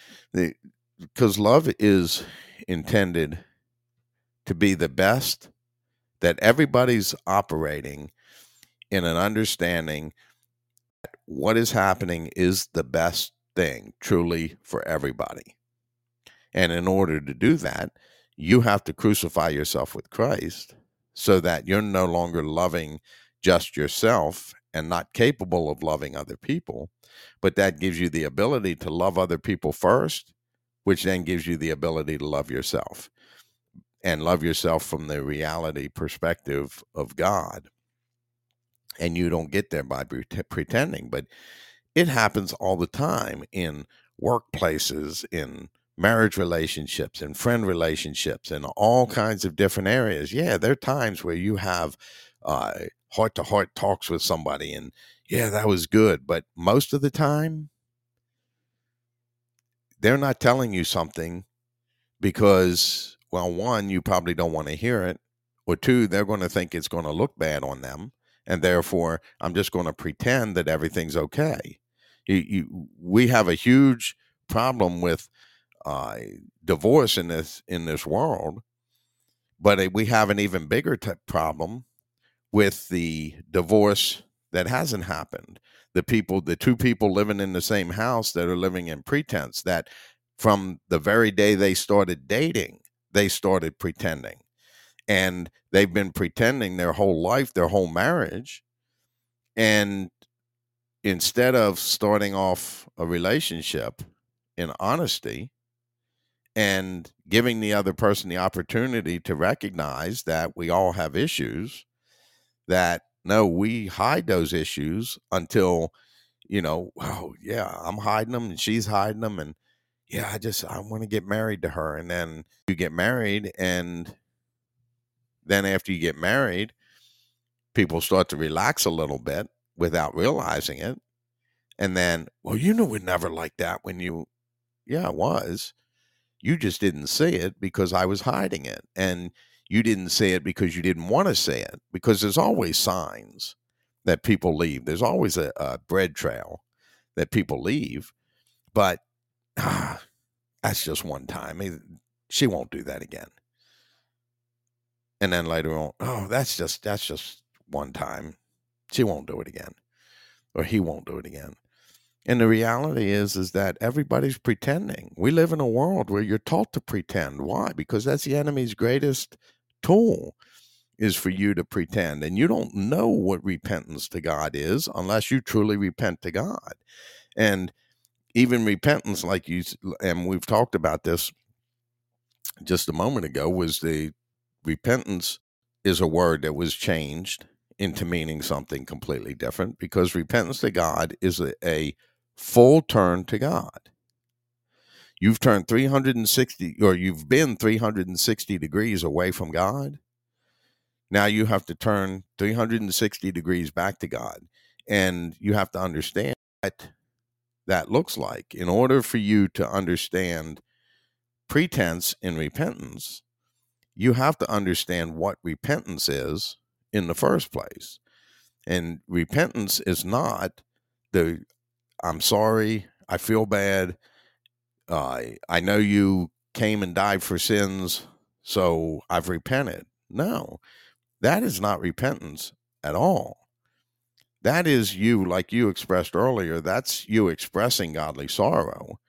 Speaker 1: Because love is intended to be the best that everybody's operating in an understanding that what is happening is the best thing truly for everybody. And in order to do that, you have to crucify yourself with Christ so that you're no longer loving just yourself and not capable of loving other people. But that gives you the ability to love other people first, which then gives you the ability to love yourself and love yourself from the reality perspective of God. And you don't get there by pretending but it happens all the time in workplaces in marriage relationships and friend relationships and all kinds of different areas. Yeah there are times where you have heart to heart talks with somebody and yeah that was good but most of the time they're not telling you something because well one you probably don't want to hear it or two they're going to think it's going to look bad on them and therefore I'm just going to pretend that everything's okay. You, you, we have a huge problem with uh, divorce in this in this world, but we have an even bigger t- problem with the divorce that hasn't happened. The people, the two people living in the same house that are living in pretense. That from the very day they started dating, they started pretending and they've been pretending their whole life, their whole marriage. And instead of starting off a relationship in honesty and giving the other person the opportunity to recognize that we all have issues, that no, we hide those issues until, you know, oh, yeah, I'm hiding them and she's hiding them. And yeah, I just, I want to get married to her. And then you get married and then after you get married, people start to relax a little bit without realizing it. And then, well, you know, we're never like that when you, yeah, it was. You just didn't see it because I was hiding it. And you didn't say it because you didn't want to say it because there's always signs that people leave. There's always a, a bread trail that people leave. But ah, that's just one time. She won't do that again and then later on, oh, that's just that's just one time. She won't do it again, or he won't do it again. And the reality is, is that everybody's pretending. We live in a world where you're taught to pretend. Why? Because that's the enemy's greatest tool is for you to pretend. And you don't know what repentance to God is unless you truly repent to God. And even repentance, like you, and we've talked about this just a moment ago, was the repentance is a word that was changed into meaning something completely different because repentance to God is a, a full turn to God. You've turned 360 or you've been 360 degrees away from God. Now you have to turn 360 degrees back to God. And you have to understand what that looks like. In order for you to understand pretense in repentance, you have to understand what repentance is in the first place. And repentance is not the I'm sorry, I feel bad, uh, I know you came and died for sins, so I've repented. No, that is not repentance at all. That is you, like you expressed earlier, that's you expressing godly sorrow.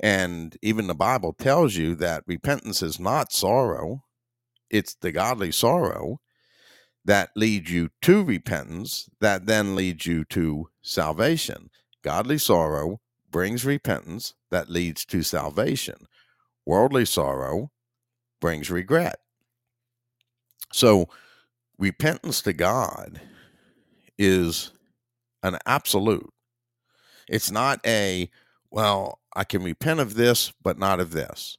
Speaker 1: And even the Bible tells you that repentance is not sorrow, it's the godly sorrow that leads you to repentance, that then leads you to salvation. Godly sorrow brings repentance that leads to salvation. Worldly sorrow brings regret. So, repentance to God is an absolute. It's not a, well, I can repent of this, but not of this.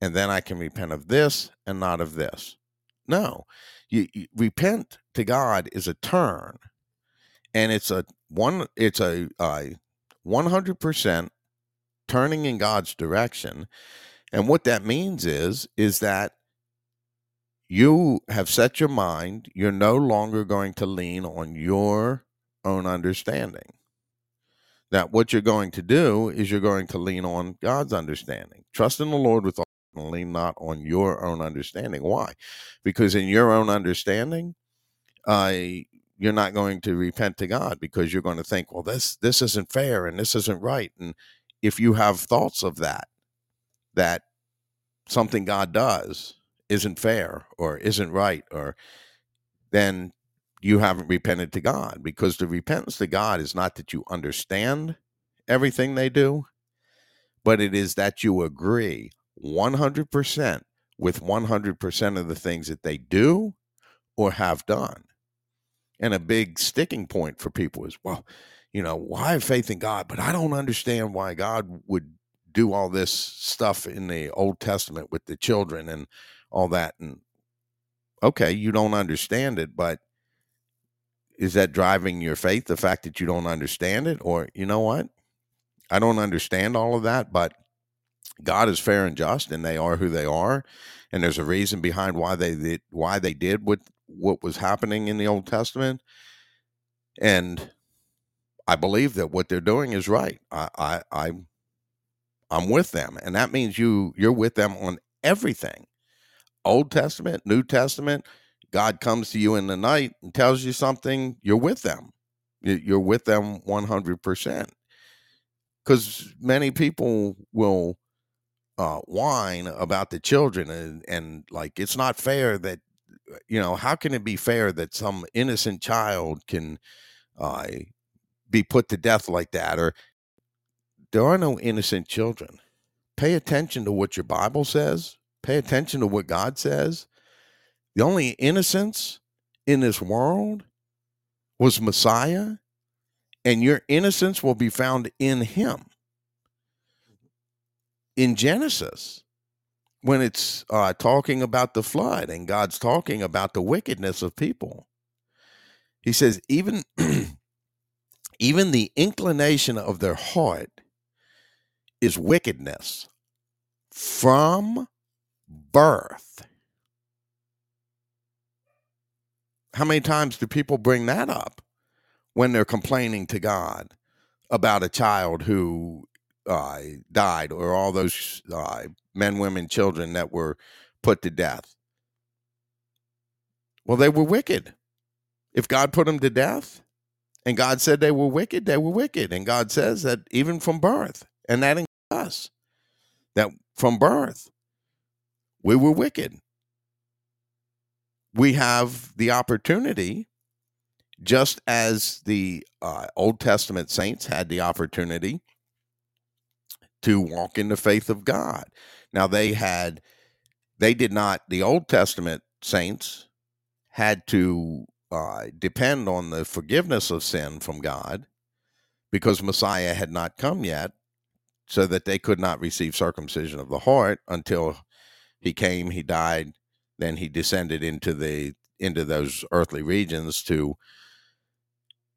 Speaker 1: And then I can repent of this and not of this. No, you, you repent to God is a turn, and it's a one. It's a, a 100% turning in God's direction. And what that means is is that you have set your mind, you're no longer going to lean on your own understanding. That what you're going to do is you're going to lean on God's understanding. Trust in the Lord with all and lean not on your own understanding. Why? Because in your own understanding, uh, you're not going to repent to God because you're going to think, well, this this isn't fair and this isn't right. And if you have thoughts of that, that something God does isn't fair or isn't right, or then you haven't repented to God because the repentance to God is not that you understand everything they do, but it is that you agree 100% with 100% of the things that they do or have done. And a big sticking point for people is, well, you know, I have faith in God, but I don't understand why God would do all this stuff in the Old Testament with the children and all that. And okay, you don't understand it, but is that driving your faith? The fact that you don't understand it? Or, you know what? I don't understand all of that, but God is fair and just, and they are who they are, and there's a reason behind why they did why they did what what was happening in the Old Testament, and I believe that what they're doing is right. I, I, I I'm with them, and that means you you're with them on everything. Old Testament, New Testament. God comes to you in the night and tells you something. You're with them. You're with them 100 percent. Because many people will uh, whine about the children and and like it's not fair that you know how can it be fair that some innocent child can uh, be put to death like that or there are no innocent children. Pay attention to what your bible says. Pay attention to what god says. The only innocence in this world was messiah and your innocence will be found in him. In genesis when it's uh, talking about the flood and god's talking about the wickedness of people he says even even the inclination of their heart is wickedness from birth. How many times do people bring that up when they're complaining to God about a child who uh, died or all those uh, men, women, children that were put to death? Well, they were wicked. If God put them to death, and God said they were wicked, they were wicked. And God says that even from birth, and that includes us, that from birth, we were wicked. We have the opportunity, just as the uh, Old Testament saints had the opportunity to walk in the faith of God. Now, they had, they did not, the Old Testament saints had to uh, depend on the forgiveness of sin from God because Messiah had not come yet. so that they could not receive circumcision of the heart until he came, he died, then he descended into the into those earthly regions to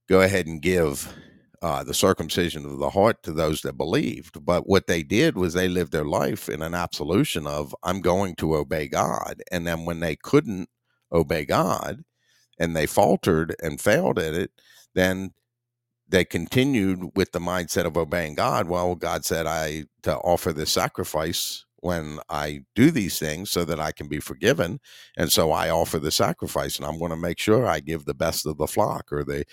Speaker 1: go ahead and give uh, the circumcision of the heart to those that believed. But what they did was they lived their life in an absolution of, I'm going to obey God. And then when they couldn't obey God and they faltered and failed at it, then they continued with the mindset of obeying God. Well, God said, I to offer this sacrifice when I do these things so that I can be forgiven. And so I offer the sacrifice and I'm going to make sure I give the best of the flock or the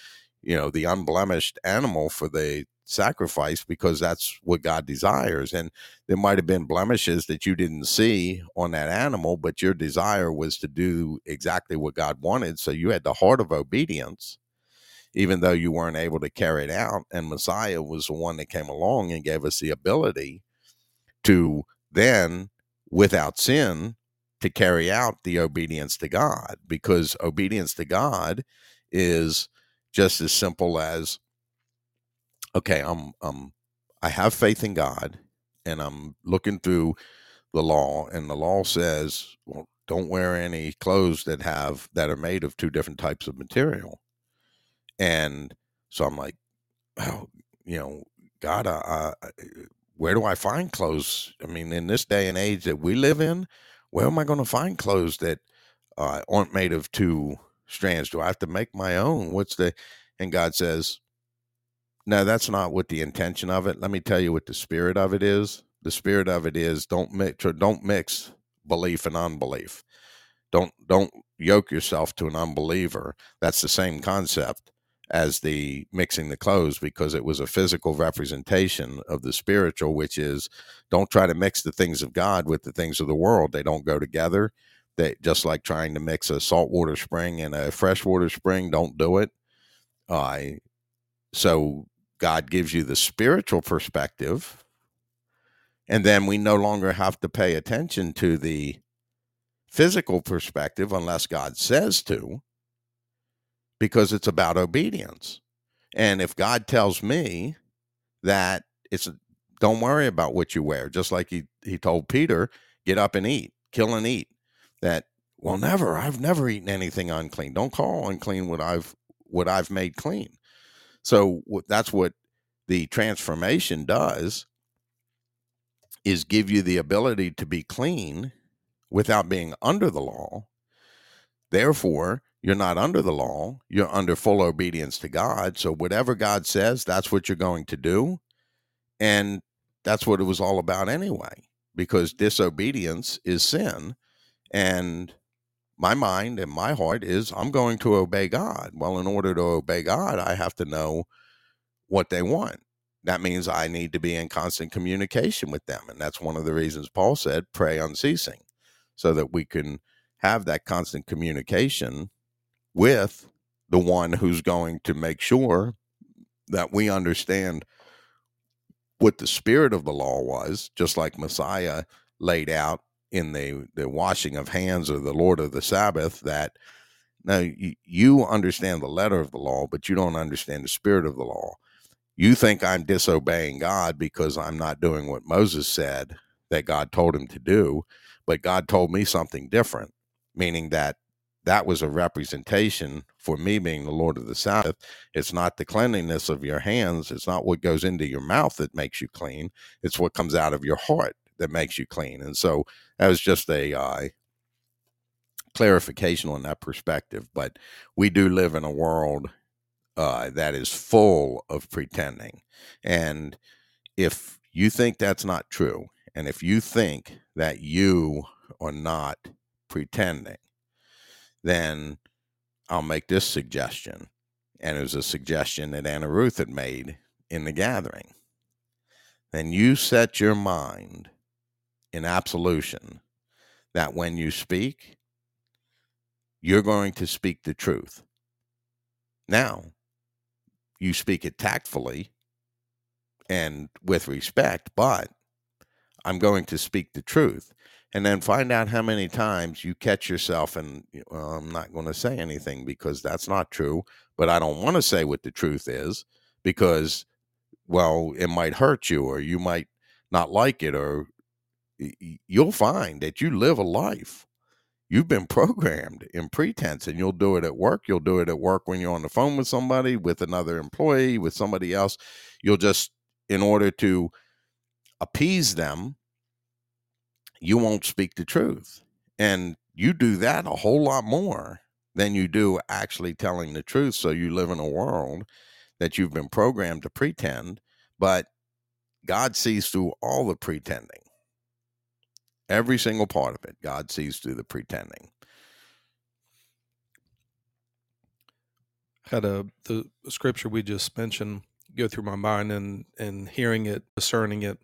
Speaker 1: you know the unblemished animal for the sacrifice because that's what God desires. And there might have been blemishes that you didn't see on that animal, but your desire was to do exactly what God wanted. So you had the heart of obedience, even though you weren't able to carry it out. And Messiah was the one that came along and gave us the ability to then, without sin, to carry out the obedience to God because obedience to God is just as simple as okay i'm um i have faith in god and i'm looking through the law and the law says well don't wear any clothes that have that are made of two different types of material. And so i'm like oh you know god where do i find clothes? I mean in this day and age that we live in where am i going to find clothes that uh, aren't made of two strands? Do I have to make my own? What's the and God says, No, that's not what the intention of it. Let me tell you what the spirit of it is. The spirit of it is don't mix don't mix belief and unbelief. Don't don't yoke yourself to an unbeliever. That's the same concept as the mixing the clothes because it was a physical representation of the spiritual, which is don't try to mix the things of God with the things of the world. They don't go together that just like trying to mix a saltwater spring and a freshwater spring don't do it. Uh, so god gives you the spiritual perspective and then we no longer have to pay attention to the physical perspective unless god says to because it's about obedience. And if god tells me that it's don't worry about what you wear just like he, he told peter get up and eat. Kill and eat that well never. I've never eaten anything unclean. Don't call unclean what i've what i've made clean. So that's what the transformation does is give you the ability to be clean without being under the law. Therefore you're not under the law. You're under full obedience to god. So whatever god says that's what you're going to do. And that's what it was all about anyway because disobedience is sin and my mind and my heart is I'm going to obey God. Well, in order to obey God, I have to know what they want. That means I need to be in constant communication with them. And that's one of the reasons Paul said, pray unceasing, so that we can have that constant communication with the one who's going to make sure that we understand what the spirit of the law was, just like Messiah laid out in the the washing of hands or the Lord of the Sabbath that now you understand the letter of the law, but you don't understand the spirit of the law. You think I'm disobeying God because I'm not doing what Moses said that God told him to do, but God told me something different, meaning that that was a representation for me being the Lord of the Sabbath. It's not the cleanliness of your hands. It's not what goes into your mouth that makes you clean. It's what comes out of your heart that makes you clean. And so that was just a uh, clarification on that perspective. But we do live in a world uh, that is full of pretending. And if you think that's not true, and if you think that you are not pretending, then I'll make this suggestion. And it was a suggestion that Anna Ruth had made in the gathering. Then you set your mind in absolution that when you speak, you're going to speak the truth. Now, you speak it tactfully and with respect, but I'm going to speak the truth. And then find out how many times you catch yourself and well, I'm not going to say anything because that's not true, but I don't want to say what the truth is because, well, it might hurt you or you might not like it or you'll find that you live a life. You've been programmed in pretense and you'll do it at work. You'll do it at work when you're on the phone with somebody with another employee with somebody else. You'll just in order to appease them you won't speak the truth. And you do that a whole lot more than you do actually telling the truth so you live in a world that you've been programmed to pretend but god sees through all the pretending Every single part of it, God sees through the pretending.
Speaker 2: Had a the scripture we just mentioned go through my mind and and hearing it, discerning it.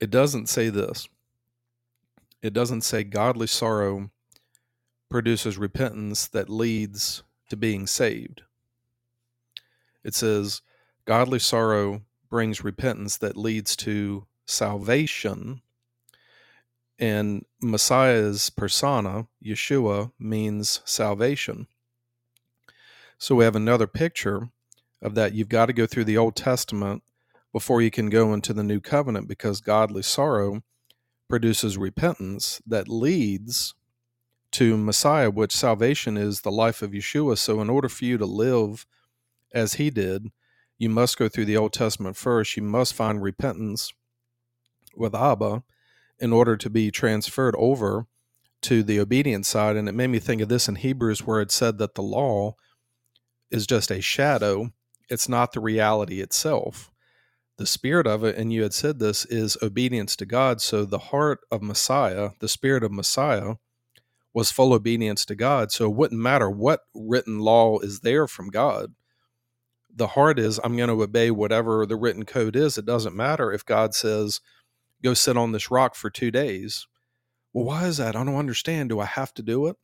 Speaker 2: It doesn't say this. It doesn't say godly sorrow produces repentance that leads to being saved. It says godly sorrow brings repentance that leads to salvation. And Messiah's persona, Yeshua, means salvation. So we have another picture of that. You've got to go through the Old Testament before you can go into the New Covenant because godly sorrow produces repentance that leads to Messiah, which salvation is the life of Yeshua. So, in order for you to live as he did, you must go through the Old Testament first. You must find repentance with Abba in order to be transferred over to the obedience side. And it made me think of this in Hebrews, where it said that the law is just a shadow, it's not the reality itself. The spirit of it, and you had said this, is obedience to God. So the heart of Messiah, the spirit of Messiah, was full obedience to God. So it wouldn't matter what written law is there from God the heart is I'm going to obey whatever the written code is. It doesn't matter if God says, go sit on this rock for two days. Well, why is that? I don't understand. Do I have to do it?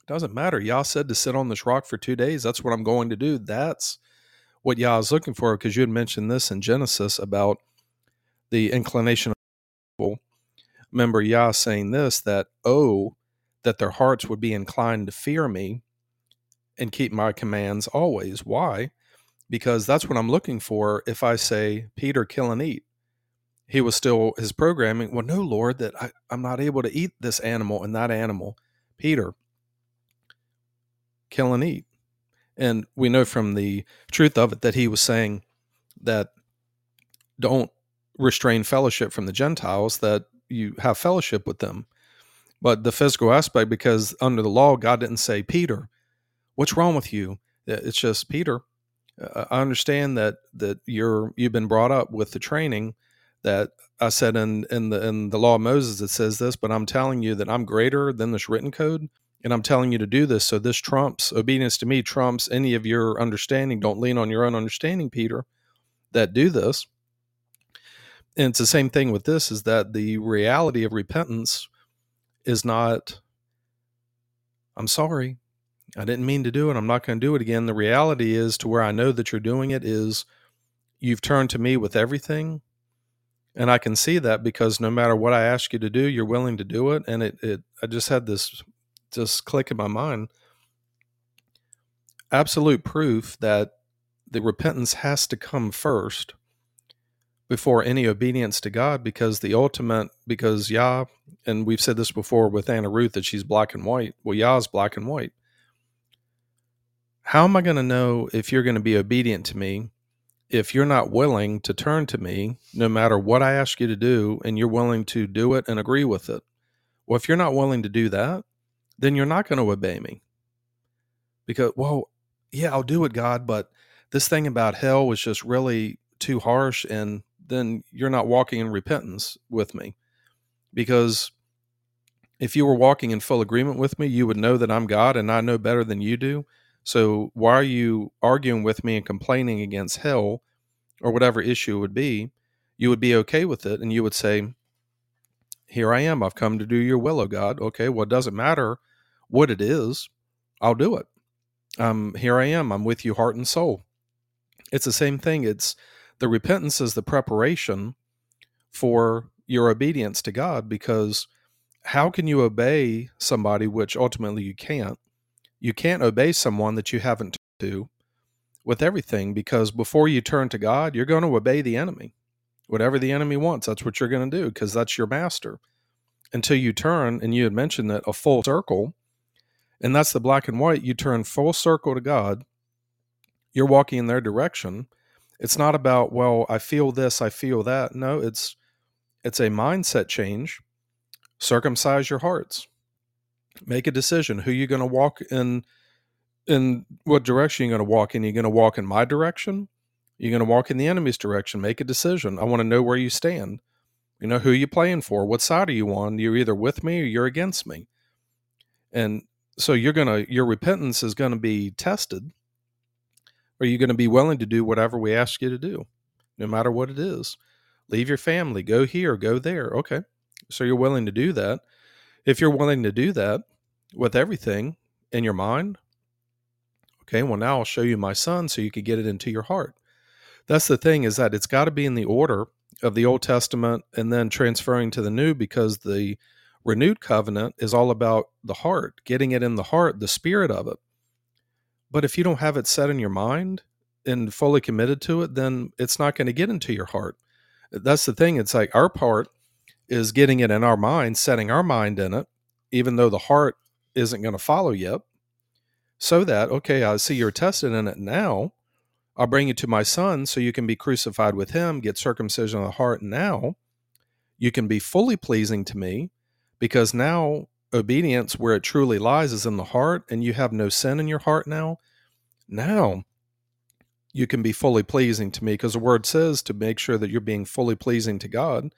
Speaker 2: It doesn't matter. Yah said to sit on this rock for two days. That's what I'm going to do. That's what Yah is looking for because you had mentioned this in Genesis about the inclination of people. Remember Yah saying this that, oh, that their hearts would be inclined to fear me and keep my commands always. Why? Because that's what I'm looking for. If I say, Peter, kill and eat, he was still his programming. Well, no, Lord, that I, I'm not able to eat this animal and that animal. Peter, kill and eat. And we know from the truth of it that he was saying that don't restrain fellowship from the Gentiles, that you have fellowship with them. But the physical aspect, because under the law, God didn't say, Peter, what's wrong with you? It's just, Peter, I understand that that you're you've been brought up with the training that I said in in the in the law of Moses it says this, but I'm telling you that I'm greater than this written code, and I'm telling you to do this. So this trumps obedience to me trumps any of your understanding. Don't lean on your own understanding, Peter. That do this. And it's the same thing with this: is that the reality of repentance is not. I'm sorry. I didn't mean to do it. I'm not going to do it again. The reality is, to where I know that you're doing it, is you've turned to me with everything. And I can see that because no matter what I ask you to do, you're willing to do it. And it, it I just had this just click in my mind. Absolute proof that the repentance has to come first before any obedience to God because the ultimate, because Yah, and we've said this before with Anna Ruth that she's black and white. Well, Yah is black and white how am I going to know if you're going to be obedient to me if you're not willing to turn to me no matter what I ask you to do and you're willing to do it and agree with it? Well, if you're not willing to do that, then you're not going to obey me. Because, well, yeah, I'll do it, God, but this thing about hell was just really too harsh. And then you're not walking in repentance with me. Because if you were walking in full agreement with me, you would know that I'm God and I know better than you do. So why are you arguing with me and complaining against hell or whatever issue it would be? You would be okay with it and you would say, Here I am. I've come to do your will, O God. Okay, well, it doesn't matter what it is. I'll do it. Um, here I am. I'm with you, heart and soul. It's the same thing. It's the repentance is the preparation for your obedience to God because how can you obey somebody which ultimately you can't you can't obey someone that you haven't to with everything because before you turn to God, you're going to obey the enemy. Whatever the enemy wants, that's what you're going to do because that's your master. Until you turn, and you had mentioned that a full circle, and that's the black and white, you turn full circle to God, you're walking in their direction. It's not about, well, I feel this, I feel that. No, it's it's a mindset change. Circumcise your hearts. Make a decision who you're going to walk in in what direction you're going to walk in. You're going to walk in my direction. You're going to walk in the enemy's direction. Make a decision. I want to know where you stand. You know who you playing for. What side are you on? You're either with me or you're against me. And so you're gonna your repentance is going to be tested. Are you going to be willing to do whatever we ask you to do, no matter what it is? Leave your family, go here, go there. Okay, so you're willing to do that. If you're willing to do that with everything in your mind, Okay, well, now I'll show you my son so you can get it into your heart. That's the thing is that it's got to be in the order of the Old Testament and then transferring to the New because the renewed covenant is all about the heart, getting it in the heart, the spirit of it. But if you don't have it set in your mind and fully committed to it, then it's not going to get into your heart. That's the thing. It's like our part is getting it in our mind, setting our mind in it, even though the heart isn't going to follow yet so that, okay, I see you're tested in it now. I'll bring you to my son so you can be crucified with him, get circumcision of the heart now. You can be fully pleasing to me because now obedience, where it truly lies, is in the heart, and you have no sin in your heart now. Now you can be fully pleasing to me because the word says to make sure that you're being fully pleasing to God.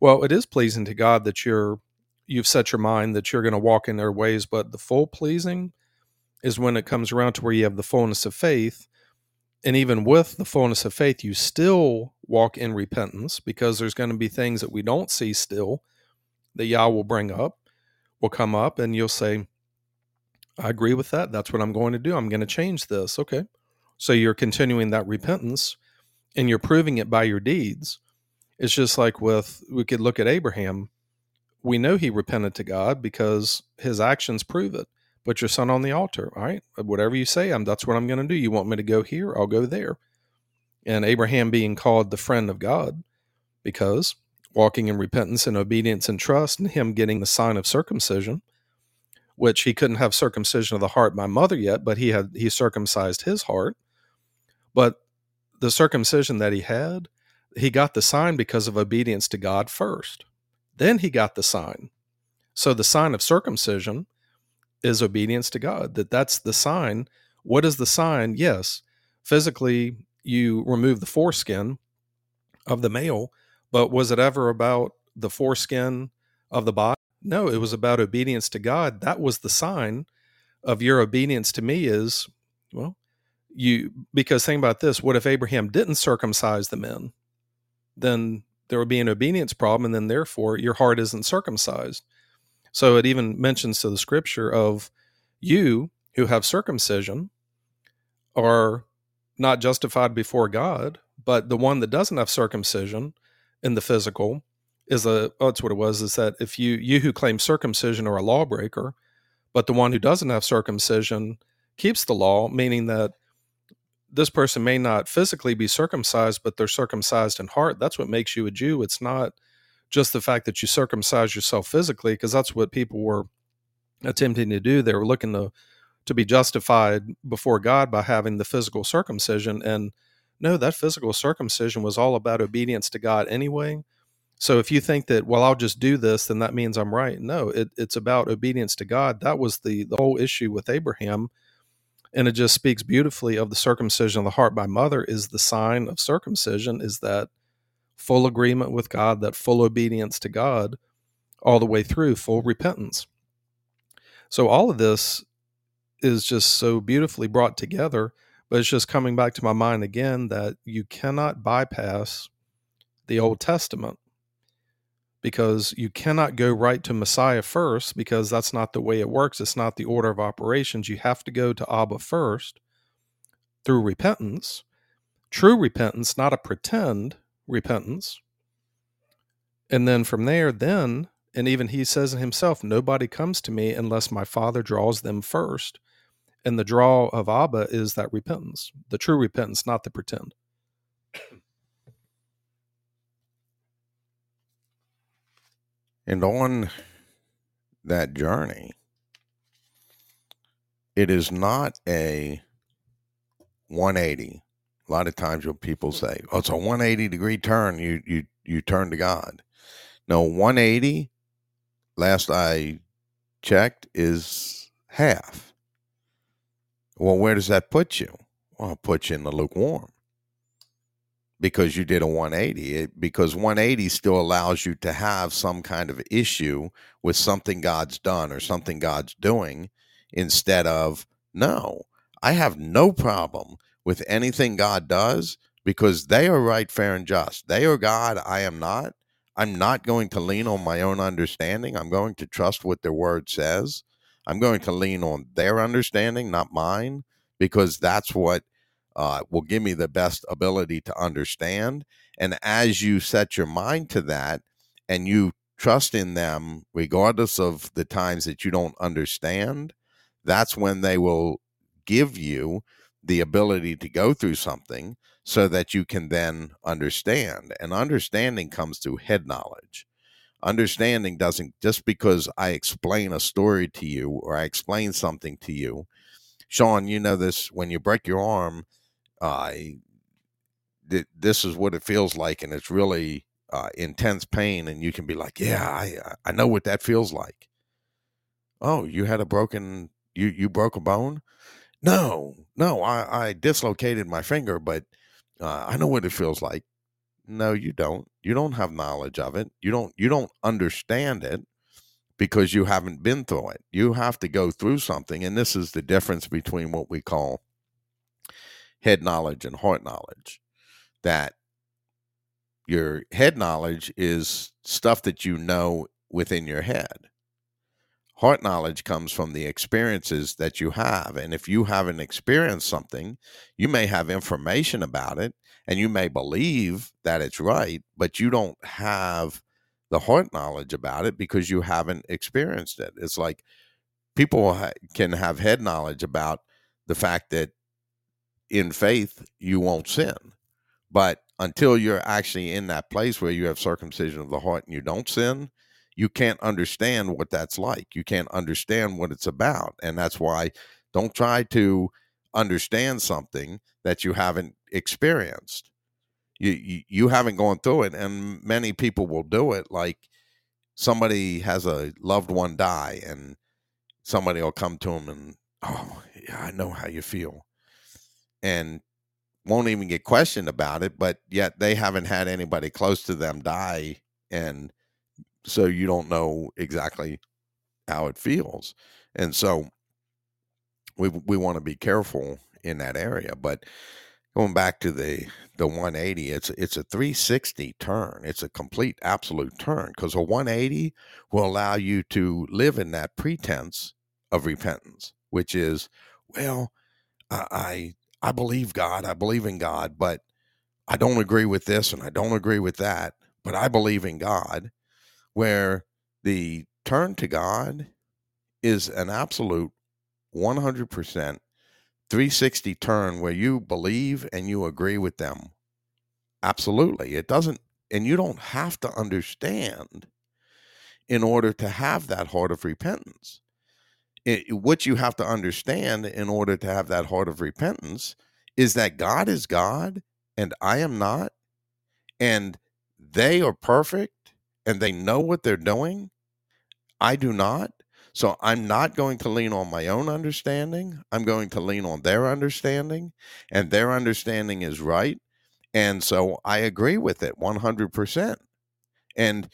Speaker 2: Well, it is pleasing to God that you're you've set your mind that you're going to walk in their ways, but the full pleasing is when it comes around to where you have the fullness of faith. And even with the fullness of faith, you still walk in repentance because there's going to be things that we don't see still that Yah will bring up, will come up, and you'll say, I agree with that. That's what I'm going to do. I'm going to change this. Okay. So you're continuing that repentance and you're proving it by your deeds. It's just like with, we could look at Abraham. We know he repented to God because his actions prove it put your son on the altar. All right, whatever you say, I'm, that's what I'm going to do. You want me to go here? I'll go there. And Abraham being called the friend of God because walking in repentance and obedience and trust, and him getting the sign of circumcision, which he couldn't have circumcision of the heart by mother yet, but he had he circumcised his heart. But the circumcision that he had, he got the sign because of obedience to God first. Then he got the sign. So the sign of circumcision is obedience to God. That that's the sign. What is the sign? Yes, physically you remove the foreskin of the male, but was it ever about the foreskin of the body? No, it was about obedience to God. That was the sign of your obedience to me is well, you because think about this, what if Abraham didn't circumcise the men? Then there would be an obedience problem, and then therefore your heart isn't circumcised. So it even mentions to the scripture of you who have circumcision are not justified before God, but the one that doesn't have circumcision in the physical is a oh, that's what it was is that if you you who claim circumcision are a lawbreaker, but the one who doesn't have circumcision keeps the law, meaning that this person may not physically be circumcised, but they're circumcised in heart. That's what makes you a Jew. It's not just the fact that you circumcise yourself physically, because that's what people were attempting to do. They were looking to to be justified before God by having the physical circumcision. And no, that physical circumcision was all about obedience to God anyway. So if you think that, well, I'll just do this, then that means I'm right. No, it, it's about obedience to God. That was the, the whole issue with Abraham. And it just speaks beautifully of the circumcision of the heart by mother is the sign of circumcision is that full agreement with God, that full obedience to God all the way through, full repentance. So all of this is just so beautifully brought together, but it's just coming back to my mind again that you cannot bypass the Old Testament because you cannot go right to Messiah first because that's not the way it works. It's not the order of operations. You have to go to Abba first through repentance, true repentance, not a pretend repentance. And then from there, then, and even he says in himself, nobody comes to me unless my father draws them first. And the draw of Abba is that repentance, the true repentance, not the pretend.
Speaker 1: And on that journey, it is not a 180. A lot of times when people mm-hmm. say, "Oh, it's a 180 degree turn," you you you turn to God. No, 180. Last I checked, is half. Well, where does that put you? Well, it puts you in the lukewarm because you did a 180 it, because 180 still allows you to have some kind of issue with something god's done or something god's doing instead of no i have no problem with anything god does because they are right fair and just. They are god i am not. I'm not going to lean on my own understanding. I'm going to trust what their word says. I'm going to lean on their understanding not mine because that's what uh, will give me the best ability to understand. And as you set your mind to that and you trust in them, regardless of the times that you don't understand, that's when they will give you the ability to go through something so that you can then understand. And understanding comes through head knowledge. Understanding doesn't just because I explain a story to you or I explain something to you. Sean, you know this when you break your arm, uh, th- this is what it feels like, and it's really uh, intense pain, and you can be like, "Yeah, I I know what that feels like." Oh, you had a broken you you broke a bone? No, no, I I dislocated my finger, but uh, I know what it feels like. No, you don't. You don't have knowledge of it. You don't you don't understand it because you haven't been through it. You have to go through something, and this is the difference between what we call head knowledge and heart knowledge. That your head knowledge is stuff that you know within your head. Heart knowledge comes from the experiences that you have. And if you haven't experienced something, you may have information about it and you may believe that it's right, but you don't have the heart knowledge about it because you haven't experienced it. It's like people can have head knowledge about the fact that in faith, you won't sin. But until you're actually in that place where you have circumcision of the heart and you don't sin, you can't understand what that's like. You can't understand what it's about. And that's why don't try to understand something that you haven't experienced. You, you, you haven't gone through it. And many people will do it like somebody has a loved one die and somebody will come to them and, oh, yeah, I know how you feel and won't even get questioned about it, but yet they haven't had anybody close to them die. And so you don't know exactly how it feels. And so we we want to be careful in that area. But going back to the the 180, it's it's a 360 turn. It's a complete absolute turn because a 180 will allow you to live in that pretense of repentance, which is, well, I I believe God, I believe in God, but I don't agree with this and I don't agree with that, but I believe in God, where the turn to God is an absolute 100% 360 turn where you believe and you agree with them. Absolutely. It doesn't, and you don't have to understand in order to have that heart of repentance it, what you have to understand in order to have that heart of repentance is that God is God and I am not, and they are perfect and they know what they're doing. I do not. So I'm not going to lean on my own understanding. I'm going to lean on their understanding, and their understanding is right. And so I agree with it 100%. And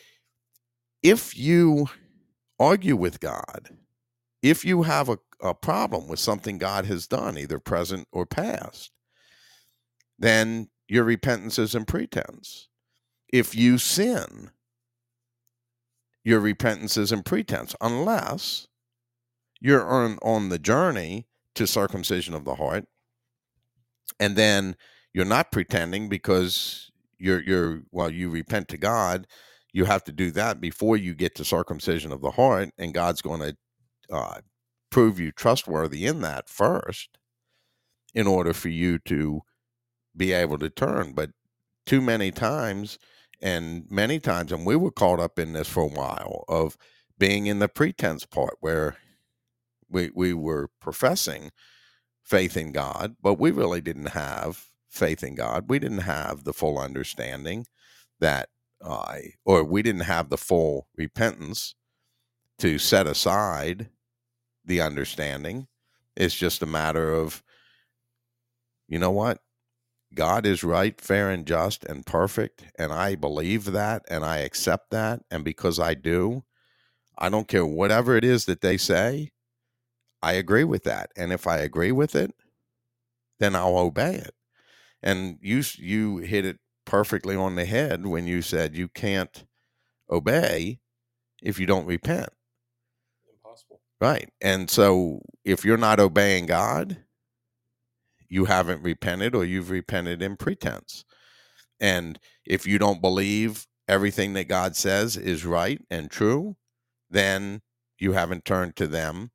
Speaker 1: if you argue with God, if you have a, a problem with something God has done, either present or past, then your repentance is in pretense. If you sin, your repentance is in pretense, unless you're on, on the journey to circumcision of the heart, and then you're not pretending because you're you're while you repent to God, you have to do that before you get to circumcision of the heart, and God's going to uh, prove you trustworthy in that first in order for you to be able to turn. But too many times, and many times, and we were caught up in this for a while of being in the pretense part where we, we were professing faith in God, but we really didn't have faith in God. We didn't have the full understanding that, uh, or we didn't have the full repentance to set aside the understanding. It's just a matter of, you know what? God is right, fair, and just and perfect. And I believe that and I accept that. And because I do, I don't care whatever it is that they say, I agree with that. And if I agree with it, then I'll obey it. And you you hit it perfectly on the head when you said you can't obey if you don't repent. Right. And so if you're not obeying God, you haven't repented or you've repented in pretense. And if you don't believe everything that God says is right and true, then you haven't turned to them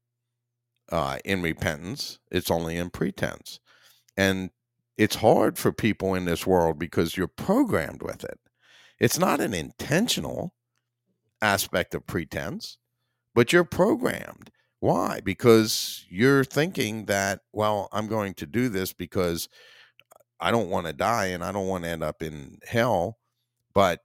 Speaker 1: uh, in repentance. It's only in pretense. And it's hard for people in this world because you're programmed with it. It's not an intentional aspect of pretense, but you're programmed. Why? Because you're thinking that, well, I'm going to do this because I don't want to die and I don't want to end up in hell. But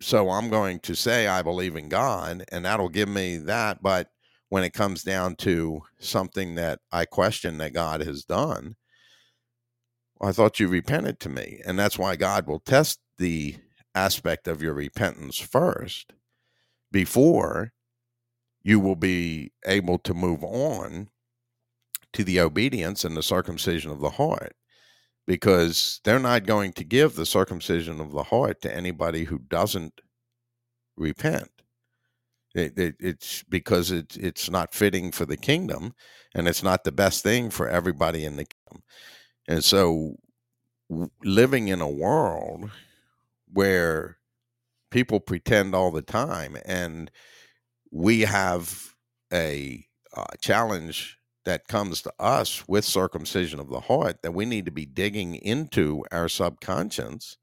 Speaker 1: so I'm going to say I believe in God and that'll give me that. But when it comes down to something that I question that God has done, I thought you repented to me. And that's why God will test the aspect of your repentance first before you will be able to move on to the obedience and the circumcision of the heart because they're not going to give the circumcision of the heart to anybody who doesn't repent. It, it, it's because it, it's not fitting for the kingdom and it's not the best thing for everybody in the kingdom. And so, living in a world where people pretend all the time and we have a uh, challenge that comes to us with circumcision of the heart that we need to be digging into our subconscious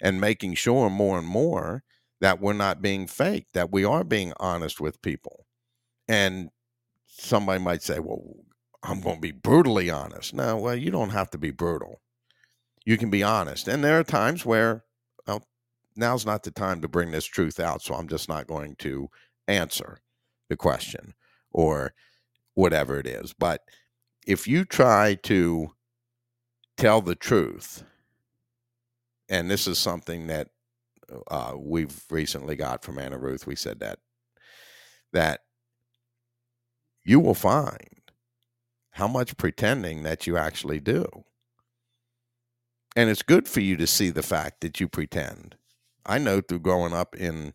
Speaker 1: and making sure more and more that we're not being fake, that we are being honest with people. And somebody might say, well, I'm going to be brutally honest. No, well, you don't have to be brutal. You can be honest. And there are times where, well, now's not the time to bring this truth out. So I'm just not going to answer the question or whatever it is. But if you try to tell the truth, and this is something that uh, we've recently got from Anna Ruth, we said that that you will find how much pretending that you actually do. And it's good for you to see the fact that you pretend. I know through growing up in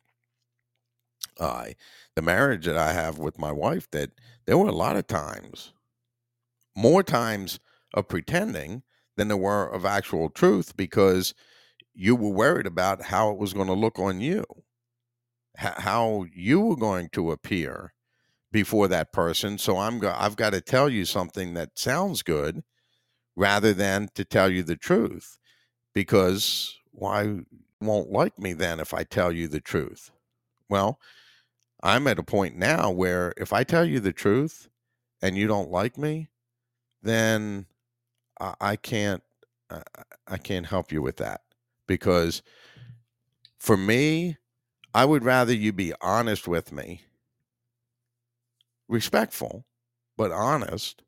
Speaker 1: uh, the marriage that I have with my wife that there were a lot of times, more times of pretending than there were of actual truth because you were worried about how it was going to look on you, how you were going to appear before that person. So I'm go- I've got to tell you something that sounds good rather than to tell you the truth because why won't like me then if I tell you the truth? Well, I'm at a point now where if I tell you the truth and you don't like me, then I, I can't I, I can't help you with that because for me, I would rather you be honest with me, respectful, but honest,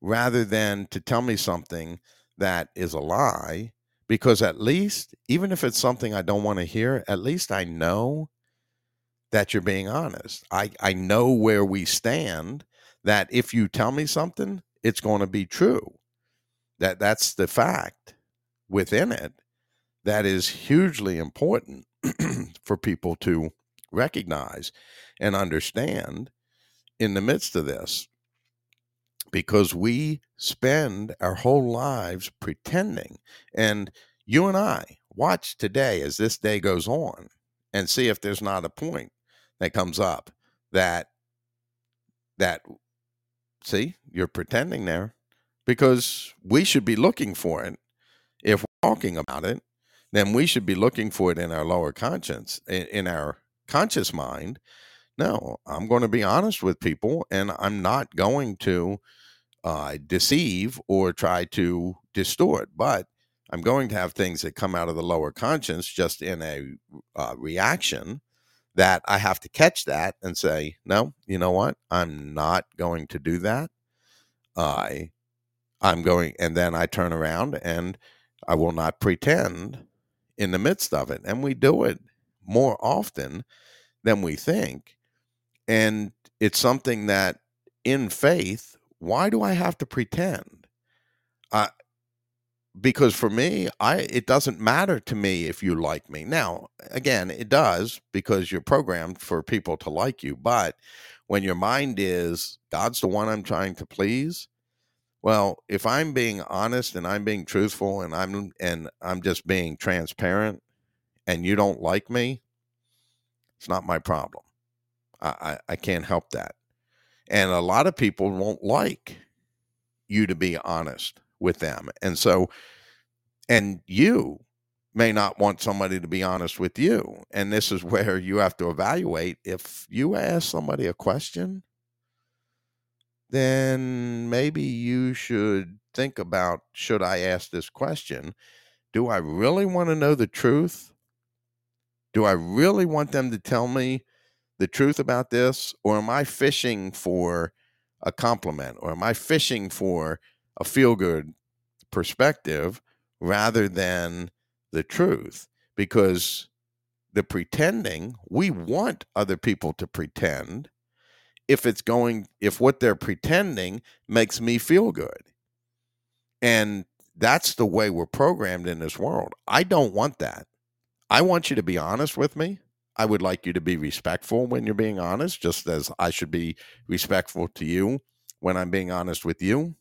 Speaker 1: rather than to tell me something that is a lie. Because at least, even if it's something I don't want to hear, at least I know that you're being honest. I, I know where we stand, that if you tell me something, it's going to be true. That that's the fact within it that is hugely important for people to recognize and understand in the midst of this because we spend our whole lives pretending and you and I watch today as this day goes on and see if there's not a point that comes up that that see you're pretending there because we should be looking for it. If we're talking about it then we should be looking for it in our lower conscience in, in our conscious mind. No i'm going to be honest with people and i'm not going to uh, deceive or try to distort but i'm going to have things that come out of the lower conscience just in a uh, reaction that I have to catch that and say, no, you know what? I'm not going to do that. I I'm going and then I turn around and I will not pretend in the midst of it. And we do it more often than we think. And it's something that in faith, why do I have to pretend? Uh, because for me i it doesn't matter to me if you like me. Now again it does because you're programmed for people to like you but when your mind is god's the one i'm trying to please well if i'm being honest and i'm being truthful and i'm and i'm just being transparent and you don't like me it's not my problem. I i, I can't help that. And a lot of people won't like you to be honest with them. And so, and you may not want somebody to be honest with you. And this is where you have to evaluate if you ask somebody a question, then maybe you should think about should I ask this question? Do I really want to know the truth? Do I really want them to tell me the truth about this? Or am I fishing for a compliment? Or am I fishing for a feel good perspective rather than the truth because the pretending we want other people to pretend if it's going if what they're pretending makes me feel good. And that's the way we're programmed in this world. I don't want that. I want you to be honest with me. I would like you to be respectful when you're being honest just as i should be respectful to you when i'm being honest with you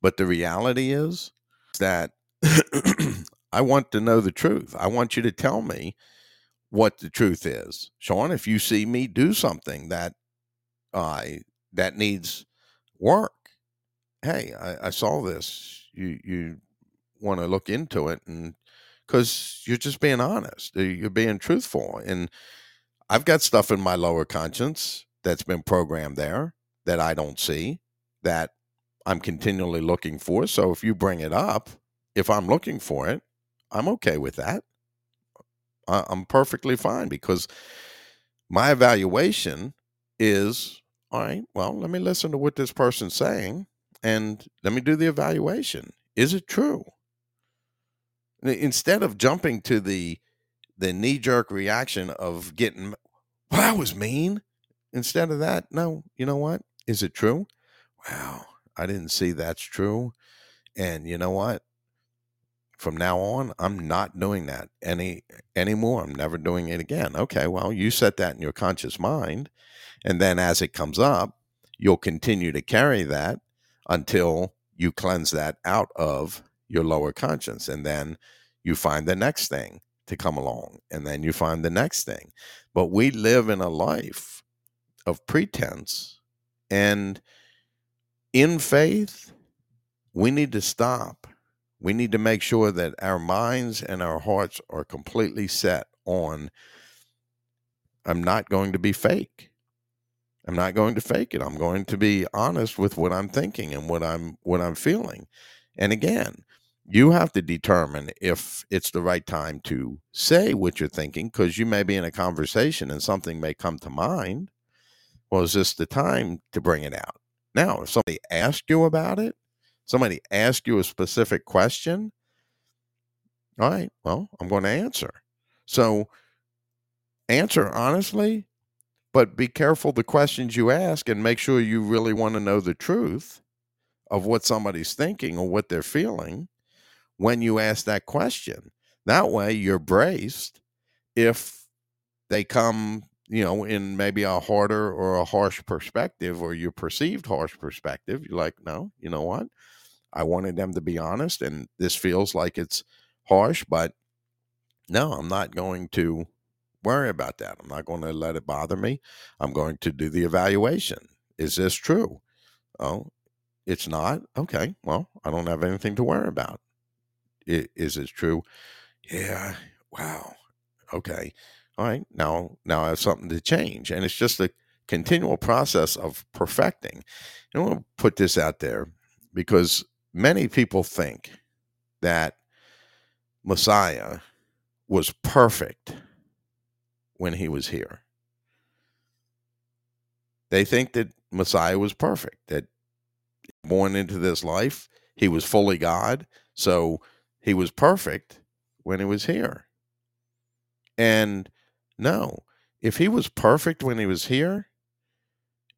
Speaker 1: but the reality is that I want to know the truth. I want you to tell me what the truth is. Sean, if you see me do something that I uh, that needs work, hey, I, I saw this. You you want to look into it and because you're just being honest. You're being truthful. And I've got stuff in my lower conscience that's been programmed there that I don't see that I'm continually looking for. So if you bring it up, if I'm looking for it, I'm okay with that. I'm perfectly fine because my evaluation is all right, well, let me listen to what this person's saying and let me do the evaluation. Is it true? Instead of jumping to the the knee jerk reaction of getting, well, that was mean. Instead of that, no, you know what? Is it true? Wow, I didn't see that's true. And you know what? From now on, I'm not doing that any anymore. I'm never doing it again. Okay, well, you set that in your conscious mind, and then as it comes up, you'll continue to carry that until you cleanse that out of your lower conscience, and then you find the next thing to come along, and then you find the next thing. But we live in a life of pretense, and in faith, we need to stop. We need to make sure that our minds and our hearts are completely set on I'm not going to be fake. I'm not going to fake it. I'm going to be honest with what I'm thinking and what I'm what I'm feeling. And again, you have to determine if it's the right time to say what you're thinking because you may be in a conversation and something may come to mind. Well, is this the time to bring it out? Now, if somebody asks you about it, somebody asks you a specific question, all right, well, I'm going to answer. So answer honestly, but be careful the questions you ask and make sure you really want to know the truth of what somebody's thinking or what they're feeling when you ask that question. That way you're braced if they come you know, in maybe a harder or a harsh perspective or your perceived harsh perspective, you're like, no, you know what? I wanted them to be honest, and this feels like it's harsh, but no, I'm not going to worry about that. I'm not going to let it bother me. I'm going to do the evaluation. is this true? Oh, it's not. Okay, well, I don't have anything to worry about. Is it true? Yeah. Wow. Okay. All right. Now, now I have something to change, and it's just a continual process of perfecting. And I want to put this out there because many people think that Messiah was perfect when he was here. They think that Messiah was perfect, that born into this life, he was fully God, so he was perfect when he was here. And no, if he was perfect when he was here,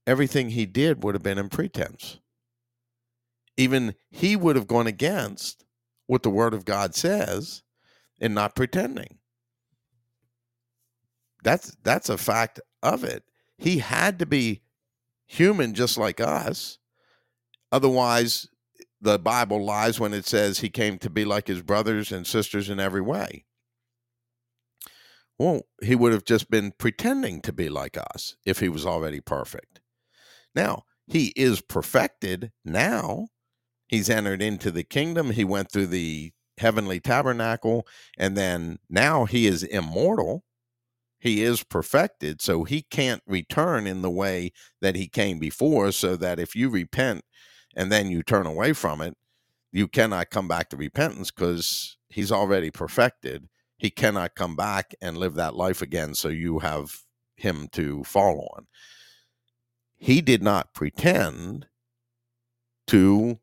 Speaker 1: everything he did would have been in pretense. Even he would have gone against what the word of God says and not pretending. That's that's a fact of it. He had to be human just like us. Otherwise, the Bible lies when it says he came to be like his brothers and sisters in every way. Well, he would have just been pretending to be like us if he was already perfect. Now, he is perfected now. He's entered into the kingdom. He went through the heavenly tabernacle, and then now he is immortal. He is perfected, so he can't return in the way that he came before. So that if you repent and then you turn away from it, you cannot come back to repentance because he's already perfected. He cannot come back and live that life again. So you have him to fall on. He did not pretend to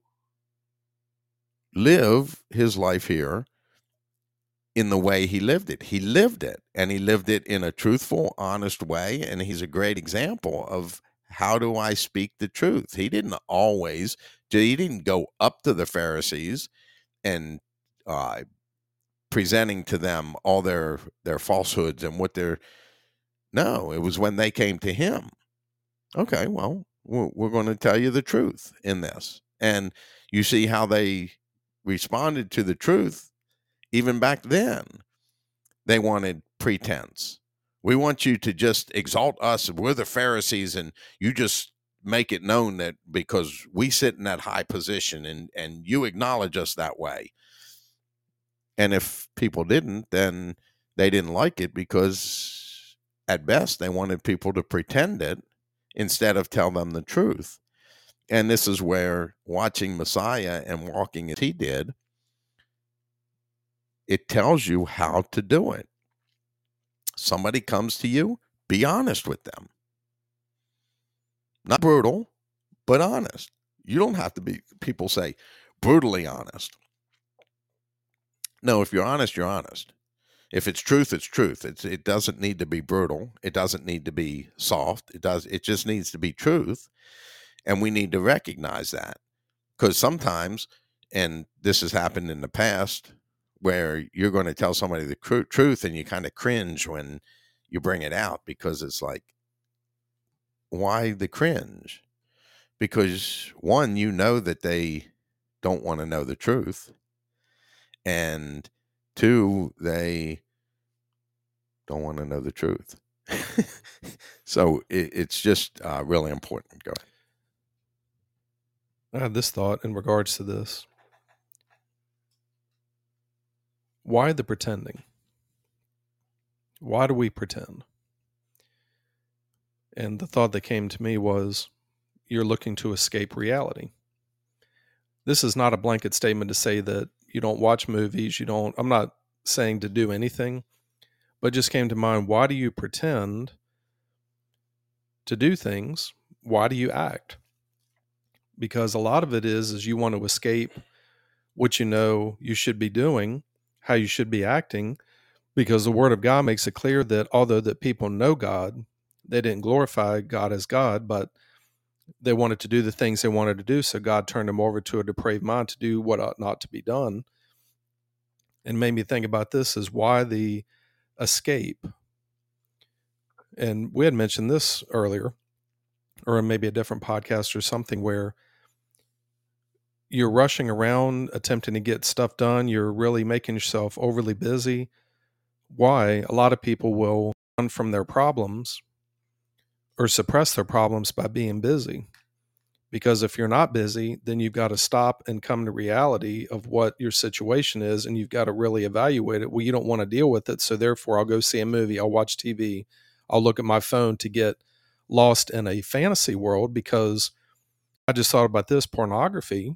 Speaker 1: live his life here in the way he lived it. He lived it and he lived it in a truthful, honest way. And he's a great example of how do I speak the truth? He didn't always, he didn't go up to the Pharisees and uh, presenting to them all their their falsehoods and what they're no it was when they came to him. Okay well we're, going to tell you the truth in this. And you see how they responded to the truth even back then. They wanted pretense. We want you to just exalt us. We're the pharisees and you just make it known that because we sit in that high position and and you acknowledge us that way and if people didn't, then they didn't like it because at best they wanted people to pretend it instead of tell them the truth. And this is where watching Messiah and walking as he did, it tells you how to do it. Somebody comes to you, be honest with them. Not brutal, but honest. You don't have to be, people say, brutally honest. No, if you're honest, you're honest. If it's truth, it's truth. It's it doesn't need to be brutal. It doesn't need to be soft. It does it just needs to be truth. And we need to recognize that. Because sometimes, and this has happened in the past, where you're going to tell somebody the cr- truth and you kind of cringe when you bring it out because it's like, why the cringe? Because one, you know that they don't want to know the truth and two, they don't want to know the truth. so it, it's just uh, really important. Go ahead.
Speaker 2: I had this thought in regards to this. Why the pretending? Why do we pretend? And the thought that came to me was you're looking to escape reality. This is not a blanket statement to say that you don't watch movies, you don't I'm not saying to do anything, but just came to mind why do you pretend to do things? Why do you act? Because a lot of it is is you want to escape what you know you should be doing, how you should be acting, because the word of God makes it clear that although that people know God, they didn't glorify God as God, but they wanted to do the things they wanted to do. So God turned them over to a depraved mind to do what ought not to be done. And made me think about this is why the escape. And we had mentioned this earlier, or maybe a different podcast or something where you're rushing around attempting to get stuff done. You're really making yourself overly busy. Why? A lot of people will run from their problems or suppress their problems by being busy. Because if you're not busy, then you've got to stop and come to reality of what your situation is, and you've got to really evaluate it. Well, you don't want to deal with it, so therefore, I'll go see a movie, I'll watch TV, I'll look at my phone to get lost in a fantasy world because I just thought about this pornography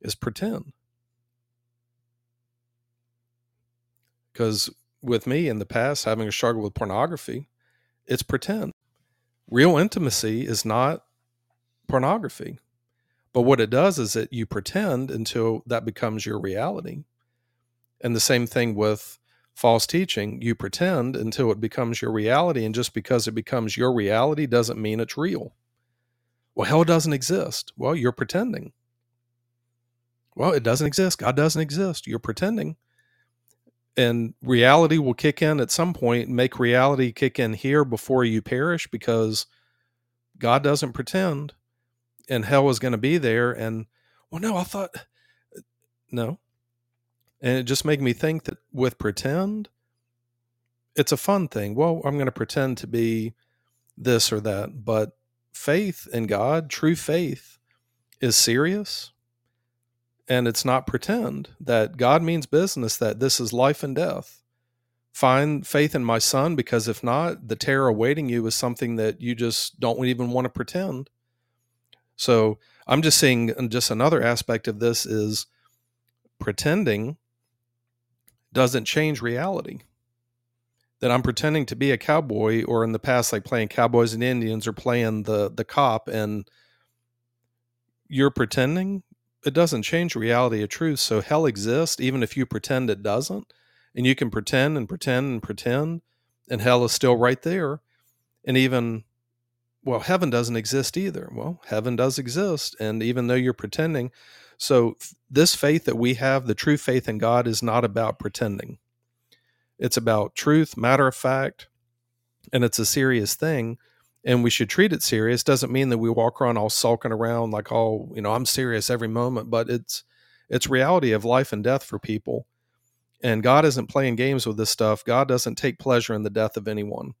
Speaker 2: is pretend. Because with me in the past, having a struggle with pornography, it's pretend. Real intimacy is not pornography. But what it does is that you pretend until that becomes your reality. And the same thing with false teaching. You pretend until it becomes your reality. And just because it becomes your reality doesn't mean it's real. Well, hell doesn't exist. Well, you're pretending. Well, it doesn't exist. God doesn't exist. You're pretending. And reality will kick in at some point, make reality kick in here before you perish because God doesn't pretend and hell is going to be there. And well, no, I thought uh, no. And it just made me think that with pretend, it's a fun thing. Well, I'm going to pretend to be this or that. But faith in God, true faith, is serious. And it's not pretend that God means business, that this is life and death. Find faith in my son, because if not, the terror awaiting you is something that you just don't even want to pretend. So I'm just saying, just another aspect of this is pretending doesn't change reality. That I'm pretending to be a cowboy, or in the past, like playing cowboys and Indians, or playing the the cop, and you're pretending. It doesn't change reality of truth. So hell exists, even if you pretend it doesn't, and you can pretend and pretend and pretend, and hell is still right there. And even well, heaven doesn't exist either. Well, heaven does exist. And even though you're pretending, so this faith that we have, the true faith in God, is not about pretending. It's about truth, matter of fact, and it's a serious thing. And we should treat it serious. Doesn't mean that we walk around all sulking around like, oh, you know, I'm serious every moment, but it's it's reality of life and death for people. And God isn't playing games with this stuff. God doesn't take pleasure in the death of anyone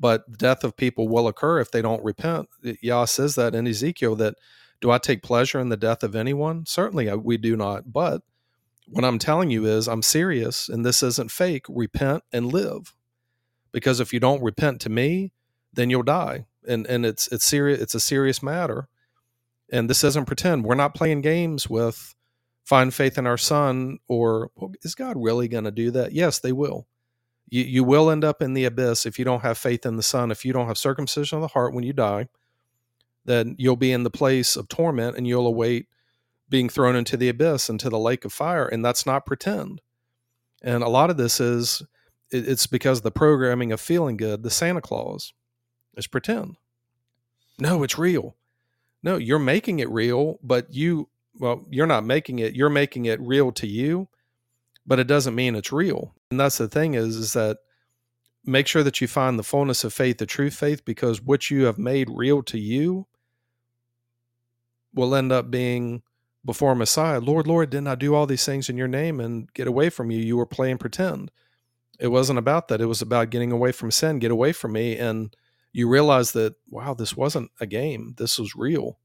Speaker 2: but death of people will occur if they don't repent. Yah says that in Ezekiel that do I take pleasure in the death of anyone? Certainly uh, we do not. But what I'm telling you is I'm serious and this isn't fake. Repent and live. Because if you don't repent to me, then you'll die. And and it's it's serious it's a serious matter. And this doesn't pretend. We're not playing games with find faith in our son or well, is God really going to do that? Yes, they will you, you will end up in the abyss if you don't have faith in the Son. If you don't have circumcision of the heart when you die, then you'll be in the place of torment and you'll await being thrown into the abyss, into the lake of fire. And that's not pretend. And a lot of this is it's because the programming of feeling good, the Santa Claus, is pretend. No, it's real. No, you're making it real, but you, well, you're not making it, you're making it real to you but it doesn't mean it's real. And that's the thing is, is that make sure that you find the fullness of faith, the true faith, because what you have made real to you will end up being before Messiah. Lord, Lord, didn't I do all these things in your name and get away from you? You were playing pretend. It wasn't about that. It was about getting away from sin, get away from me. And you realize that, wow, this wasn't a game. This was real.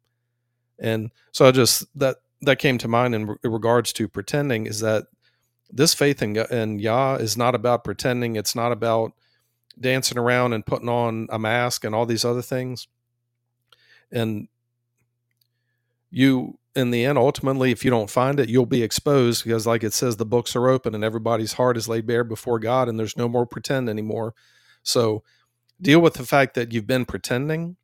Speaker 2: And so I just, that, that came to mind in, in regards to pretending is that this faith in, in Yah is not about pretending. It's not about dancing around and putting on a mask and all these other things. And you, in the end, ultimately, if you don't find it, you'll be exposed because, like it says, the books are open and everybody's heart is laid bare before God, and there's no more pretend anymore. So, deal with the fact that you've been pretending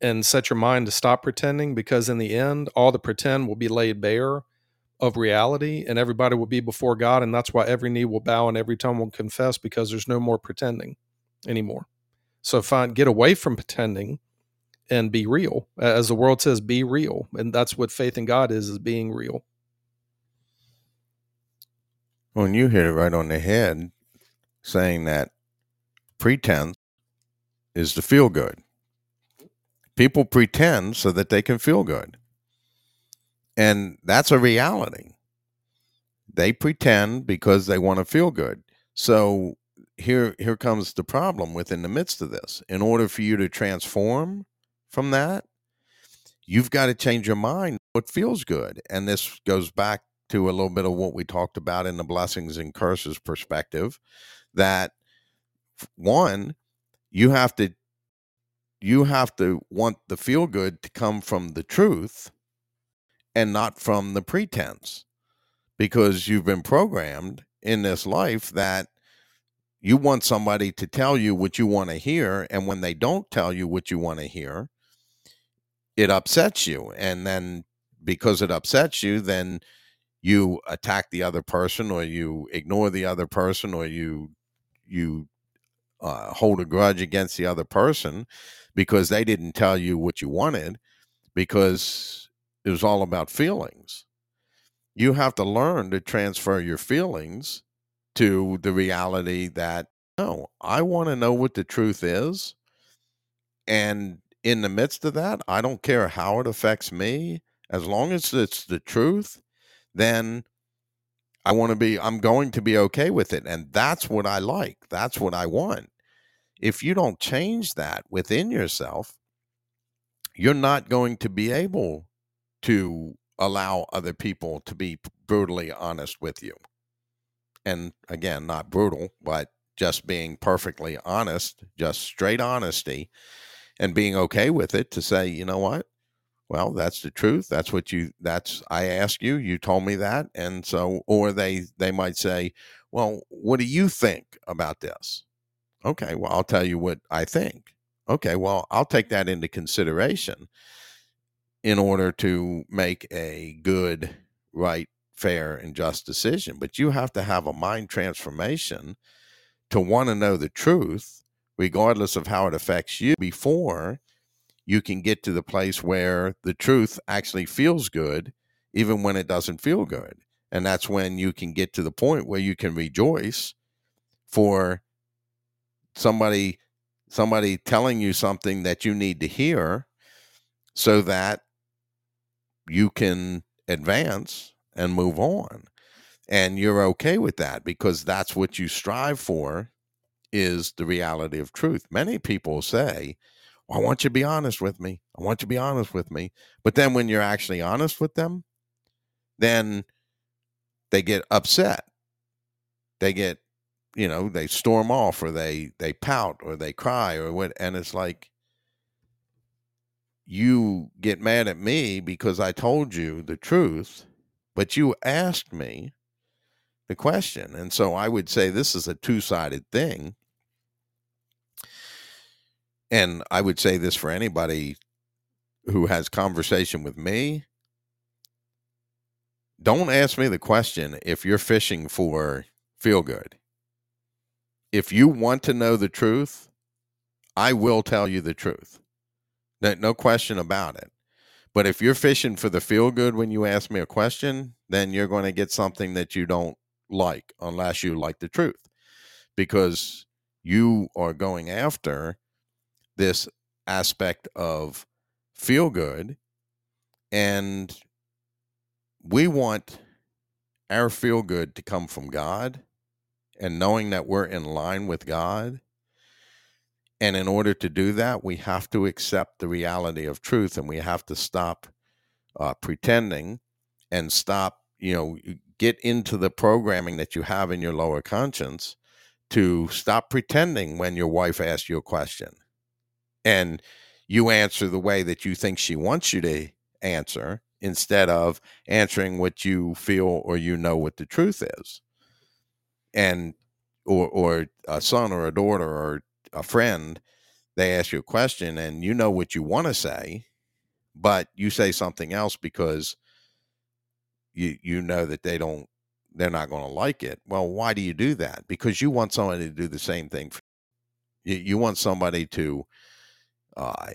Speaker 2: and set your mind to stop pretending because, in the end, all the pretend will be laid bare of reality and everybody will be before God. And that's why every knee will bow and every tongue will confess because there's no more pretending anymore. So find get away from pretending and be real. As the world says, be real. And that's what faith in God is, is being real.
Speaker 1: Well, you hit it right on the head saying that pretense is to feel good. People pretend so that they can feel good. And that's a reality. They pretend because they want to feel good. So here here comes the problem within the midst of this. In order for you to transform from that, you've got to change your mind what feels good. And this goes back to a little bit of what we talked about in the blessings and curses perspective that one you have to you have to want the feel good to come from the truth and not from the pretense because you've been programmed in this life that you want somebody to tell you what you want to hear and when they don't tell you what you want to hear it upsets you and then because it upsets you then you attack the other person or you ignore the other person or you you uh, hold a grudge against the other person because they didn't tell you what you wanted because it was all about feelings. You have to learn to transfer your feelings to the reality that no i want to know what the truth is. And in the midst of that i don't care how it affects me as long as it's the truth then I want to be, I'm going to be okay with it. And that's what I like. That's what I want. If you don't change that within yourself, you're not going to be able to allow other people to be brutally honest with you. And again, not brutal, but just being perfectly honest, just straight honesty, and being okay with it to say, you know what? Well that's the truth that's what you that's i asked you you told me that and so or they they might say well what do you think about this? Okay well i'll tell you what i think. Okay well i'll take that into consideration in order to make a good right fair and just decision but you have to have a mind transformation to want to know the truth regardless of how it affects you before you can get to the place where the truth actually feels good, even when it doesn't feel good. And that's when you can get to the point where you can rejoice for somebody somebody telling you something that you need to hear so that you can advance and move on and you're okay with that because that's what you strive for is the reality of truth many people say I want you to be honest with me. I want you to be honest with me. But then when you're actually honest with them, then they get upset. They get, you know, they storm off or they they pout or they cry or what and it's like you get mad at me because I told you the truth, but you asked me the question. And so I would say this is a two-sided thing and I would say this for anybody who has conversation with me. Don't ask me the question if you're fishing for feel good. If you want to know the truth, I will tell you the truth. No question about it. But if you're fishing for the feel good when you ask me a question, then you're going to get something that you don't like unless you like the truth because you are going after this aspect of feel good and we want our feel good to come from God and knowing that we're in line with God. And in order to do that, we have to accept the reality of truth and we have to stop uh, pretending and stop, you know, get into the programming that you have in your lower conscience to stop pretending when your wife asks you a question and you answer the way that you think she wants you to answer instead of answering what you feel or you know what the truth is. And or or a son or a daughter or a friend they ask you a question and you know what you want to say but you say something else because you you know that they don't they're not going to like it. Well why do you do that? Because you want somebody to do the same thing you, you want somebody to uh,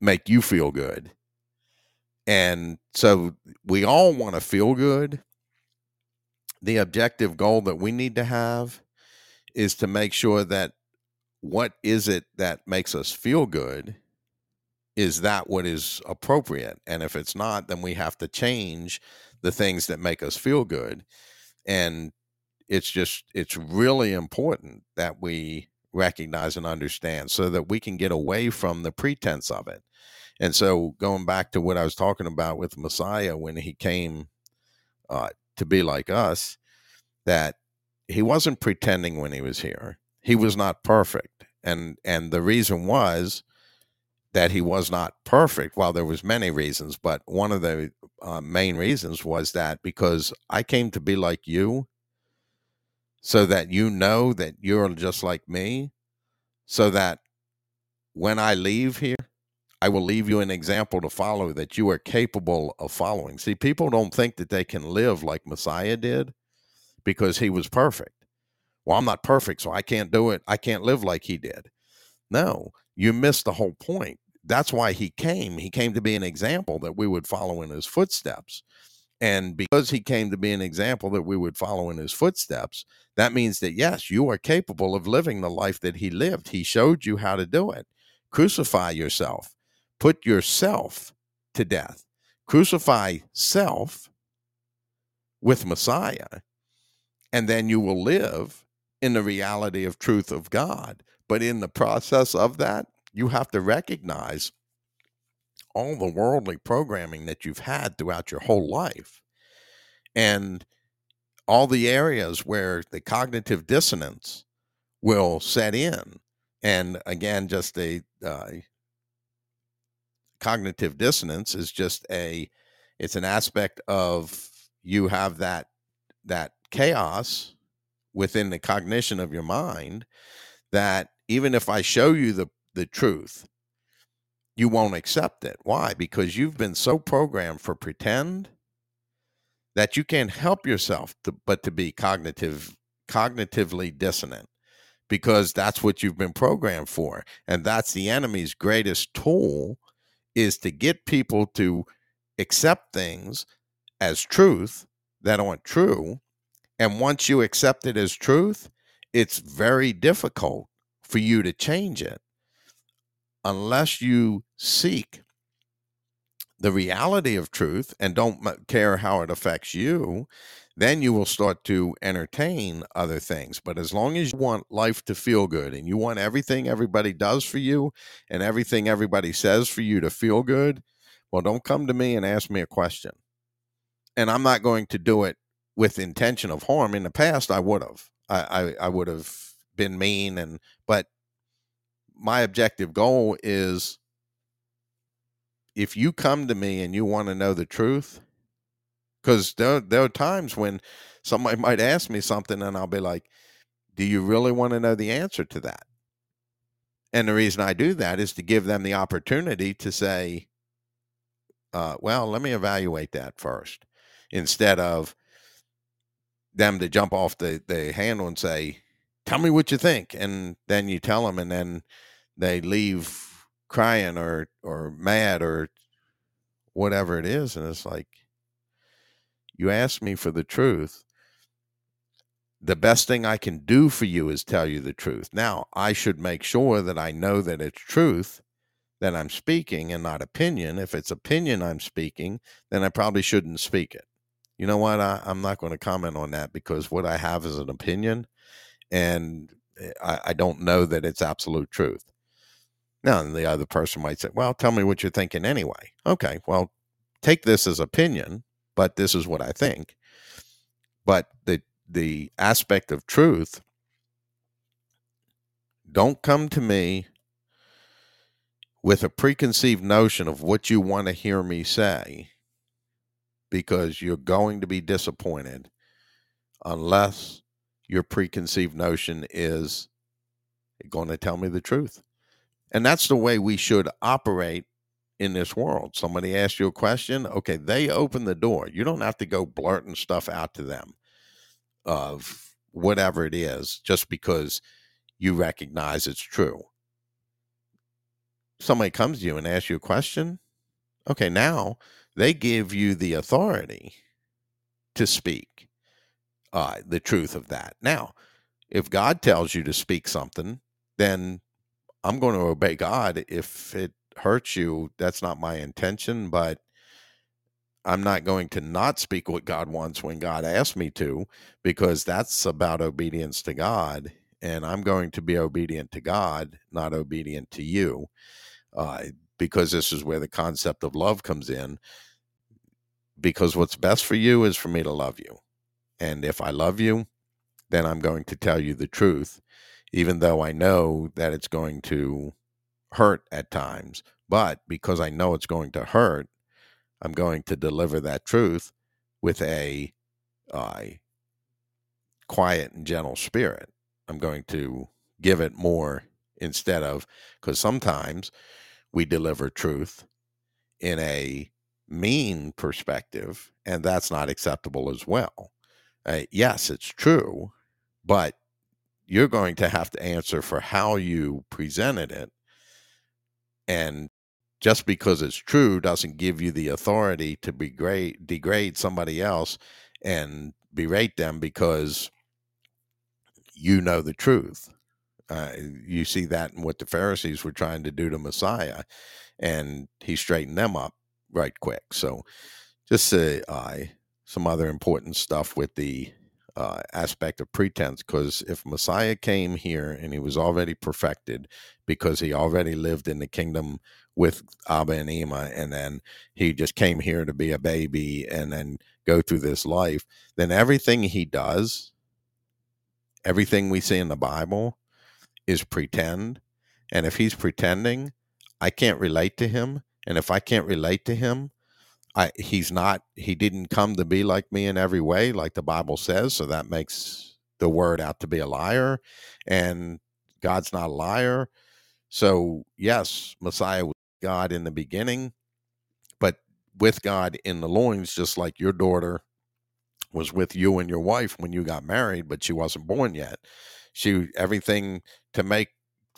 Speaker 1: make you feel good. And so we all want to feel good. The objective goal that we need to have is to make sure that what is it that makes us feel good is that what is appropriate and if it's not then we have to change the things that make us feel good and it's just it's really important that we recognize and understand so that we can get away from the pretense of it. And so going back to what I was talking about with Messiah when he came uh, to be like us, that he wasn't pretending when he was here. He was not perfect. And and the reason was that he was not perfect. Well, there was many reasons, but one of the uh, main reasons was that because I came to be like you, so that you know that you're just like me, so that when I leave here, I will leave you an example to follow that you are capable of following. See, people don't think that they can live like Messiah did because he was perfect. Well, I'm not perfect, so I can't do it. I can't live like he did. No, you missed the whole point. That's why he came. He came to be an example that we would follow in his footsteps. And because he came to be an example that we would follow in his footsteps, that means that yes, you are capable of living the life that he lived. He showed you how to do it. Crucify yourself, put yourself to death, crucify self with Messiah, and then you will live in the reality of truth of God. But in the process of that, you have to recognize all the worldly programming that you've had throughout your whole life and all the areas where the cognitive dissonance will set in and again just a uh, cognitive dissonance is just a it's an aspect of you have that that chaos within the cognition of your mind that even if i show you the the truth you won't accept it. Why? Because you've been so programmed for pretend that you can't help yourself to, but to be cognitive cognitively dissonant because that's what you've been programmed for and that's the enemy's greatest tool is to get people to accept things as truth that aren't true and once you accept it as truth it's very difficult for you to change it unless you seek the reality of truth and don't care how it affects you, then you will start to entertain other things. But as long as you want life to feel good and you want everything everybody does for you and everything everybody says for you to feel good, well, don't come to me and ask me a question. And I'm not going to do it with intention of harm. In the past, I would have. I, I, I would have been mean and but my objective goal is if you come to me and you want to know the truth, because there, there are times when somebody might ask me something and I'll be like, do you really want to know the answer to that? And the reason I do that is to give them the opportunity to say, uh, well, let me evaluate that first, instead of them to jump off the, the handle and say, tell me what you think. And then you tell them, and then they leave crying or or mad or whatever it is and it's like you ask me for the truth. The best thing i can do for you is tell you the truth. Now i should make sure that i know that it's truth that i'm speaking and not opinion. If it's opinion i'm speaking then i probably shouldn't speak it. You know what? I, am not going to comment on that because what i have is an opinion and eh, I, I don't know that it's absolute truth now, the other person might say, well, tell me what you're thinking anyway. Okay, well, take this as opinion, but this is what I think. But the the aspect of truth, don't come to me with a preconceived notion of what you want to hear me say because you're going to be disappointed unless your preconceived notion is going to tell me the truth. And that's the way we should operate in this world. Somebody asks you a question, okay, they open the door. You don't have to go blurting stuff out to them of whatever it is just because you recognize it's true. Somebody comes to you and asks you a question, okay, now they give you the authority to speak uh, the truth of that. Now, if God tells you to speak something, then I'm going to obey God. If it hurts you, that's not my intention, but I'm not going to not speak what God wants when God asks me to, because that's about obedience to God. And I'm going to be obedient to God, not obedient to you, uh, because this is where the concept of love comes in. Because what's best for you is for me to love you. And if I love you, then I'm going to tell you the truth, even though I know that it's going to hurt at times. But because I know it's going to hurt, I'm going to deliver that truth with a uh, quiet and gentle spirit. I'm going to give it more instead of, because sometimes we deliver truth in a mean perspective, and that's not acceptable as well. Uh, yes, it's true, but you're going to have to answer for how you presented it. And just because it's true doesn't give you the authority to degrade, degrade somebody else and berate them because you know the truth. Uh, you see that in what the Pharisees were trying to do to Messiah, and he straightened them up right quick. So, just uh, I, some other important stuff with the uh, aspect of pretense because if Messiah came here and he was already perfected because he already lived in the kingdom with Abba and Ima, and then he just came here to be a baby and then go through this life, then everything he does, everything we see in the Bible is pretend. And if he's pretending, I can't relate to him. And if I can't relate to him, I he's not he didn't come to be like me in every way like the Bible says so that makes the word out to be a liar and God's not a liar. So yes Messiah was God in the beginning but with God in the loins just like your daughter was with you and your wife when you got married but she wasn't born yet. She everything to make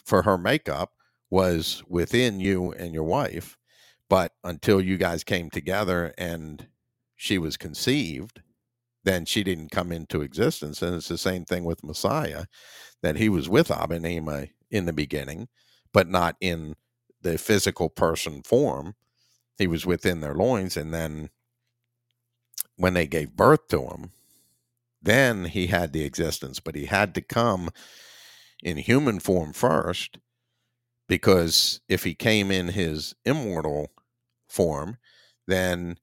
Speaker 1: for her makeup was within you and your wife but until you guys came together and she was conceived, then she didn't come into existence. And it's the same thing with Messiah, that he was with Abba in the beginning, but not in the physical person form. He was within their loins. And then when they gave birth to him, then he had the existence, but he had to come in human form first because if he came in his immortal form, then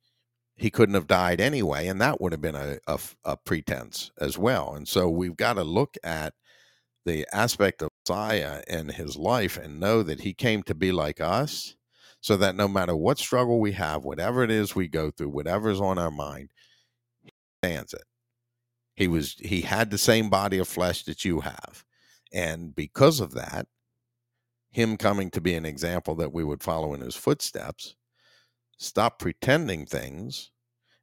Speaker 1: he couldn't have died anyway, and that would have been a, a, a pretense as well. And so we've got to look at the aspect of Messiah and his life and know that he came to be like us, so that no matter what struggle we have, whatever it is we go through, whatever's on our mind, he stands it. He was he had the same body of flesh that you have. And because of that, him coming to be an example that we would follow in his footsteps, Stop pretending things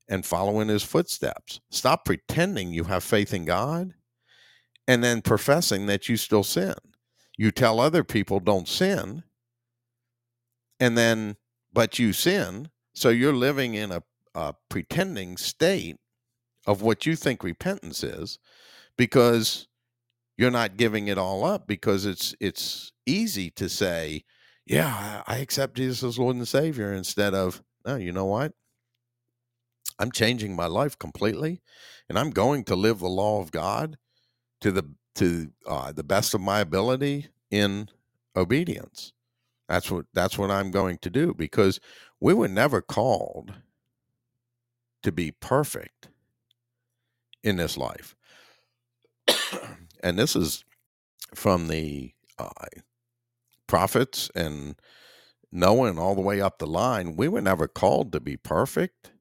Speaker 1: and follow in his footsteps. Stop pretending you have faith in God and then professing that you still sin. You tell other people don't sin, and then, but you sin. So you're living in a, a pretending state of what you think repentance is because you're not giving it all up because it's it's easy to say yeah i accept jesus as lord and savior instead of no, you know what? I'm changing my life completely, and I'm going to live the law of God to the to uh, the best of my ability in obedience. That's what that's what I'm going to do because we were never called to be perfect in this life, and this is from the uh, prophets and knowing all the way up the line, we were never called to be perfect.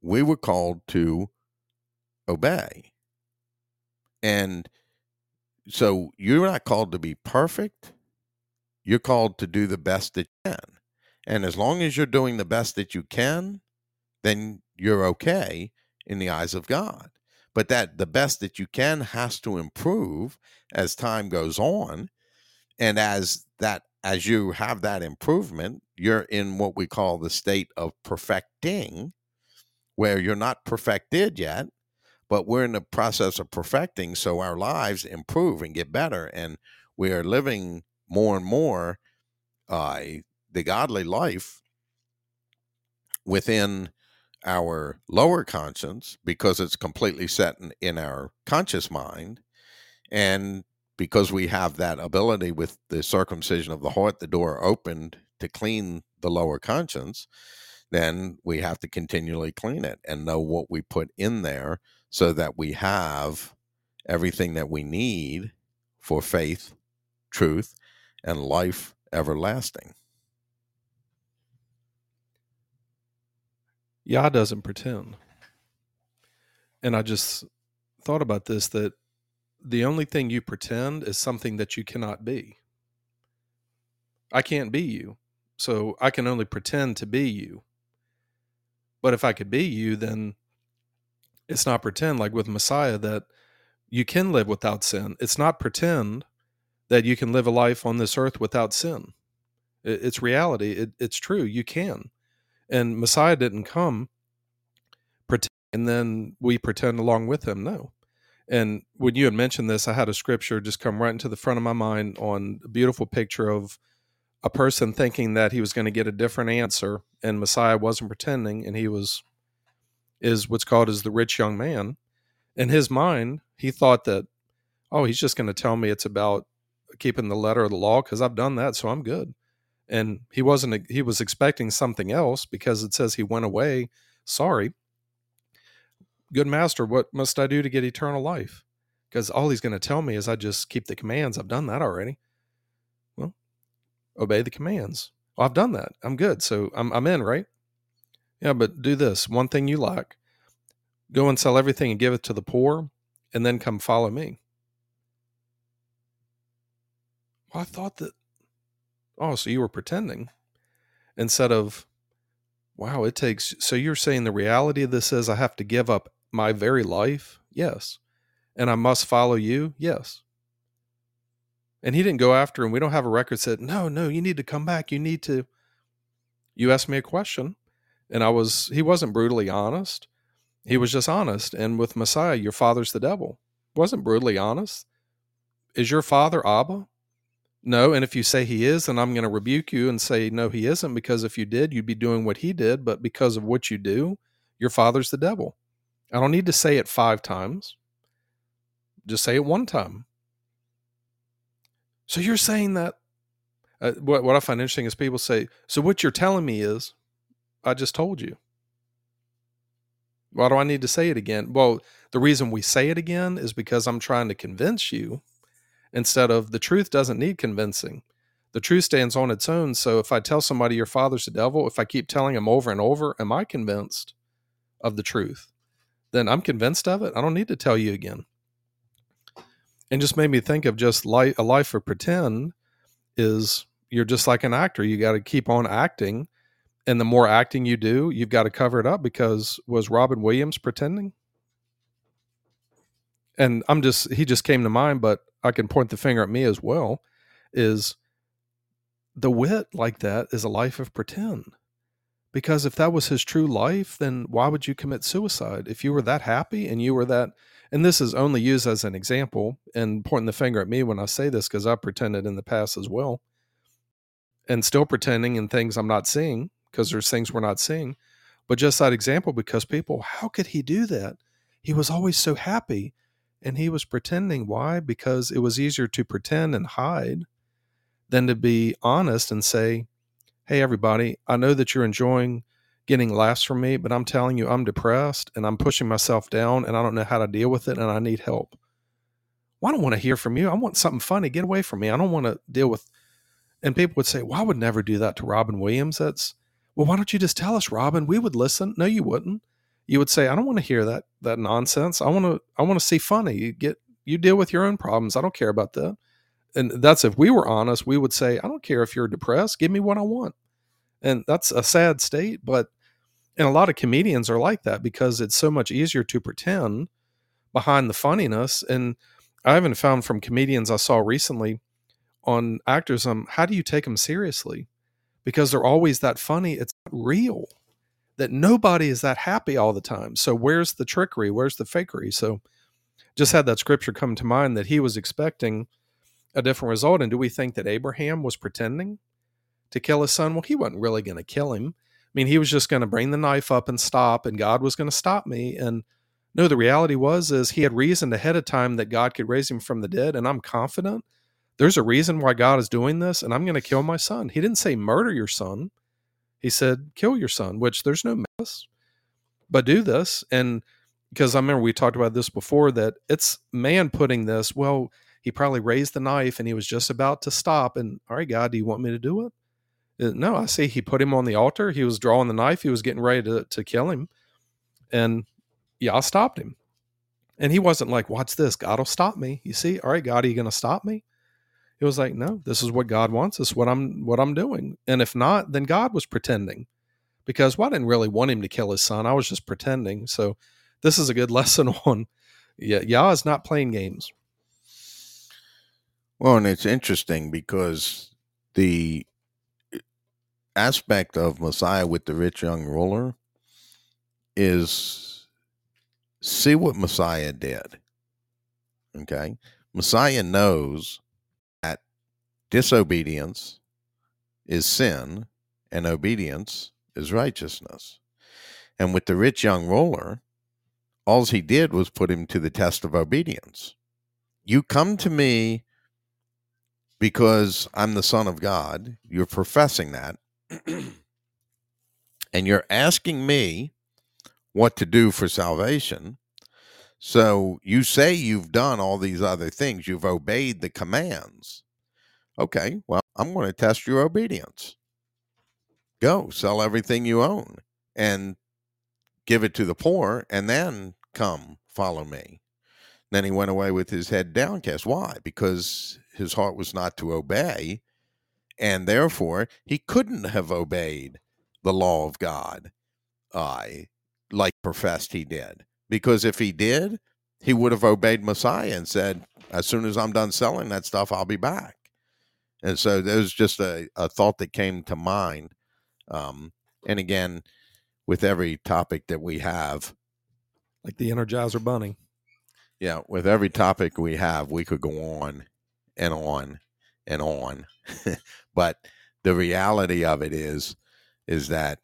Speaker 1: We were called to obey. And so you're not called to be perfect. You're called to do the best that you can. And as long as you're doing the best that you can, then you're okay in the eyes of God. But that the best that you can has to improve as time goes on. And as that as you have that improvement, you're in what we call the state of perfecting, where you're not perfected yet, but we're in the process of perfecting. So our lives improve and get better. And we are living more and more uh, the godly life within our lower conscience because it's completely set in, in our conscious mind and because we have that ability with the circumcision of the heart the door opened to clean the lower conscience then we have to continually clean it and know what we put in there so that we have everything that we need for faith truth and life everlasting
Speaker 2: Yah doesn't pretend. And I just thought about this that the only thing you pretend is something that you cannot be. I can't be you. So I can only pretend to be you. But if I could be you, then it's not pretend like with Messiah that you can live without sin. It's not pretend that you can live a life on this earth without sin. It's reality. It, it's true. You can. And Messiah didn't come pretend, and then we pretend along with him. No. And when you had mentioned this, I had a scripture just come right into the front of my mind on a beautiful picture of a person thinking that he was going to get a different answer, and Messiah wasn't pretending, and he was is what's called as the rich young man. In his mind, he thought that, oh, he's just going to tell me it's about keeping the letter of the law because I've done that, so I'm good and he wasn't he was expecting something else because it says he went away sorry good master what must i do to get eternal life? Because all he's going to tell me is i just keep the commands. I've done that already. Well obey the commands. Well, i've done that. I'm good. So I'm, I'm in right? Yeah but do this. One thing you lack. Go and sell everything and give it to the poor and then come follow me. Well i thought that oh, so you were pretending. Instead of, wow, it takes. So you're saying the reality of this is I have to give up my very life? Yes. And I must follow you? Yes. And he didn't go after, and we don't have a record said, no, no, you need to come back. You need to. You asked me a question, and I was, he wasn't brutally honest. He was just honest. And with Messiah, your father's the devil. Wasn't brutally honest. Is your father Abba? No, and if you say he is, then I'm going to rebuke you and say, no, he isn't, because if you did, you'd be doing what he did. But because of what you do, your father's the devil. I don't need to say it five times, just say it one time. So you're saying that. Uh, what, what I find interesting is people say, so what you're telling me is, I just told you. Why do I need to say it again? Well, the reason we say it again is because I'm trying to convince you instead of the truth doesn't need convincing. The truth stands on its own. So if I tell somebody your father's the devil, if I keep telling them over and over, am I convinced of the truth? Then I'm convinced of it. I don't need to tell you again. And just made me think of just life, a life of pretend is you're just like an actor. You got to keep on acting. And the more acting you do, you've got to cover it up because was Robin Williams pretending? And I'm just, he just came to mind, but I can point the finger at me as well, is the wit like that is a life of pretend. Because if that was his true life, then why would you commit suicide? If you were that happy and you were that, and this is only used as an example and pointing the finger at me when I say this because I pretended in the past as well, and still pretending in things I'm not seeing because there's things we're not seeing. But just that example, because people, how could he do that? He was always so happy and he was pretending. Why? Because it was easier to pretend and hide than to be honest and say, Hey, everybody, I know that you're enjoying getting laughs from me, but I'm telling you, I'm depressed and I'm pushing myself down and I don't know how to deal with it and I need help. Well, I don't want to hear from you. I want something funny. Get away from me. I don't want to deal with. And people would say, Well, I would never do that to Robin Williams. That's, well, why don't you just tell us, Robin? We would listen. No, you wouldn't you would say, I don't want to hear that that nonsense. I want to I want to see funny. You get you deal with your own problems. I don't care about that. And that's if we were honest, we would say, I don't care if you're depressed. Give me what I want. And that's a sad state, but and a lot of comedians are like that because it's so much easier to pretend behind the funniness. And I haven't found from comedians I saw recently on actors, um, how do you take them seriously? Because they're always that funny. It's real that nobody is that happy all the time. So where's the trickery? Where's the fakery? So just had that scripture come to mind that he was expecting a different result. And do we think that Abraham was pretending to kill his son? Well, he wasn't really going to kill him, I mean, he was just going to bring the knife up and stop, and God was going to stop me. And no, the reality was is he had reasoned ahead of time that God could raise him from the dead, and I'm confident there's a reason why God is doing this, and I'm going to kill my son. He didn't say murder your son. He said kill your son, which there's no mess, but do this. And because I remember we talked about this before that it's man putting this, well, he probably raised the knife and he was just about to stop. And all right, God, do you want me to do it? Uh, no, I see he put him on the altar. He was drawing the knife. He was getting ready to, to kill him. And Yah stopped him. And he wasn't like, What's this? God will stop me. You see, all right, God, are you to stop me? It was like, No, this is what God wants. This is what I'm what I'm doing. And if not, then God was pretending. Because well, I didn't really want him to kill his son. I was just pretending. So this is a good lesson on yeah, Yah is not playing games.
Speaker 1: Well, and it's interesting because the aspect of Messiah with the rich young ruler is see what Messiah did. Okay. Messiah knows that disobedience is sin and obedience is righteousness. And with the rich young ruler, all he did was put him to the test of obedience. You come to me because I'm the Son of God. You're professing that. and you're asking me what to do for salvation. So you say you've done all these other things, you've obeyed the commands. Okay, well, I'm going to test your obedience. Go sell everything you own and give it to the poor, and then come follow me. Then he went away with his head downcast. Why? Because his heart was not to obey, and therefore he couldn't have obeyed the law of God, I like professed he did. Because if he did, he would have obeyed Messiah and said, "As soon as I'm done selling that stuff, I'll be back." And so there's just a, a thought that came to mind. Um, and again, with every topic that we have,
Speaker 2: like the Energizer Bunny.
Speaker 1: Yeah, with every topic we have, we could go on and on and on. but the reality of it is, is that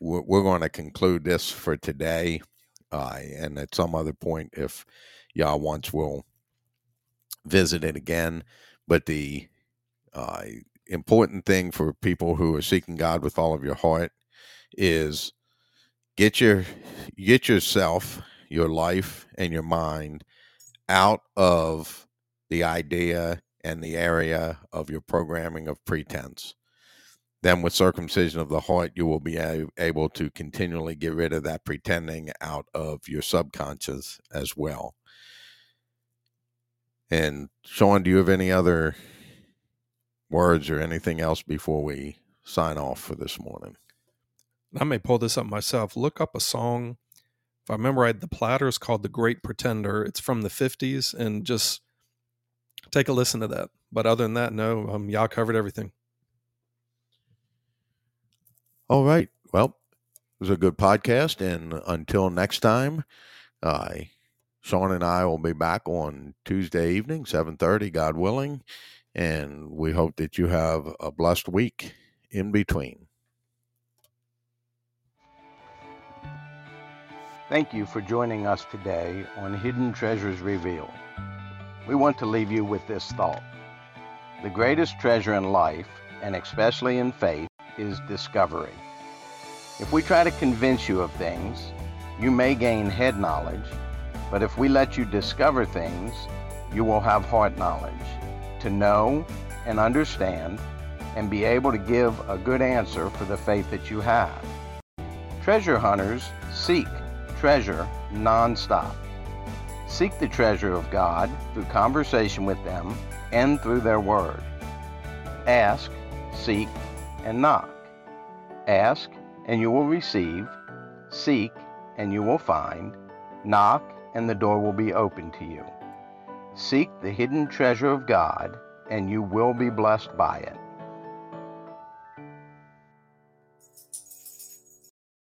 Speaker 1: we're, we're going to conclude this for today. Uh, and at some other point, if Yah wants, we'll visit it again. But the uh, important thing for people who are seeking God with all of your heart is get your get yourself, your life, and your mind out of the idea and the area of your programming of pretense. Then, with circumcision of the heart, you will be able to continually get rid of that pretending out of your subconscious as well. And Sean, do you have any other words or anything else before we sign off for this morning?
Speaker 2: I may pull this up myself. Look up a song. If I remember right, the Platters called "The Great Pretender." It's from the '50s, and just take a listen to that. But other than that, no, um, y'all covered everything.
Speaker 1: All right. Well, it was a good podcast, and until next time, uh, Sean and I will be back on Tuesday evening, seven thirty, God willing, and we hope that you have a blessed week in between.
Speaker 3: Thank you for joining us today on Hidden Treasures Revealed. We want to leave you with this thought. The greatest treasure in life, and especially in faith, is discovery. If we try to convince you of things, you may gain head knowledge, but if we let you discover things, you will have heart knowledge to know and understand and be able to give a good answer for the faith that you have. Treasure hunters seek treasure nonstop. Seek the treasure of God through conversation with them and through their word. Ask, seek, and knock. Ask, and you will receive. Seek, and you will find. Knock, and the door will be open to you. Seek the hidden treasure of God, and you will be blessed by it.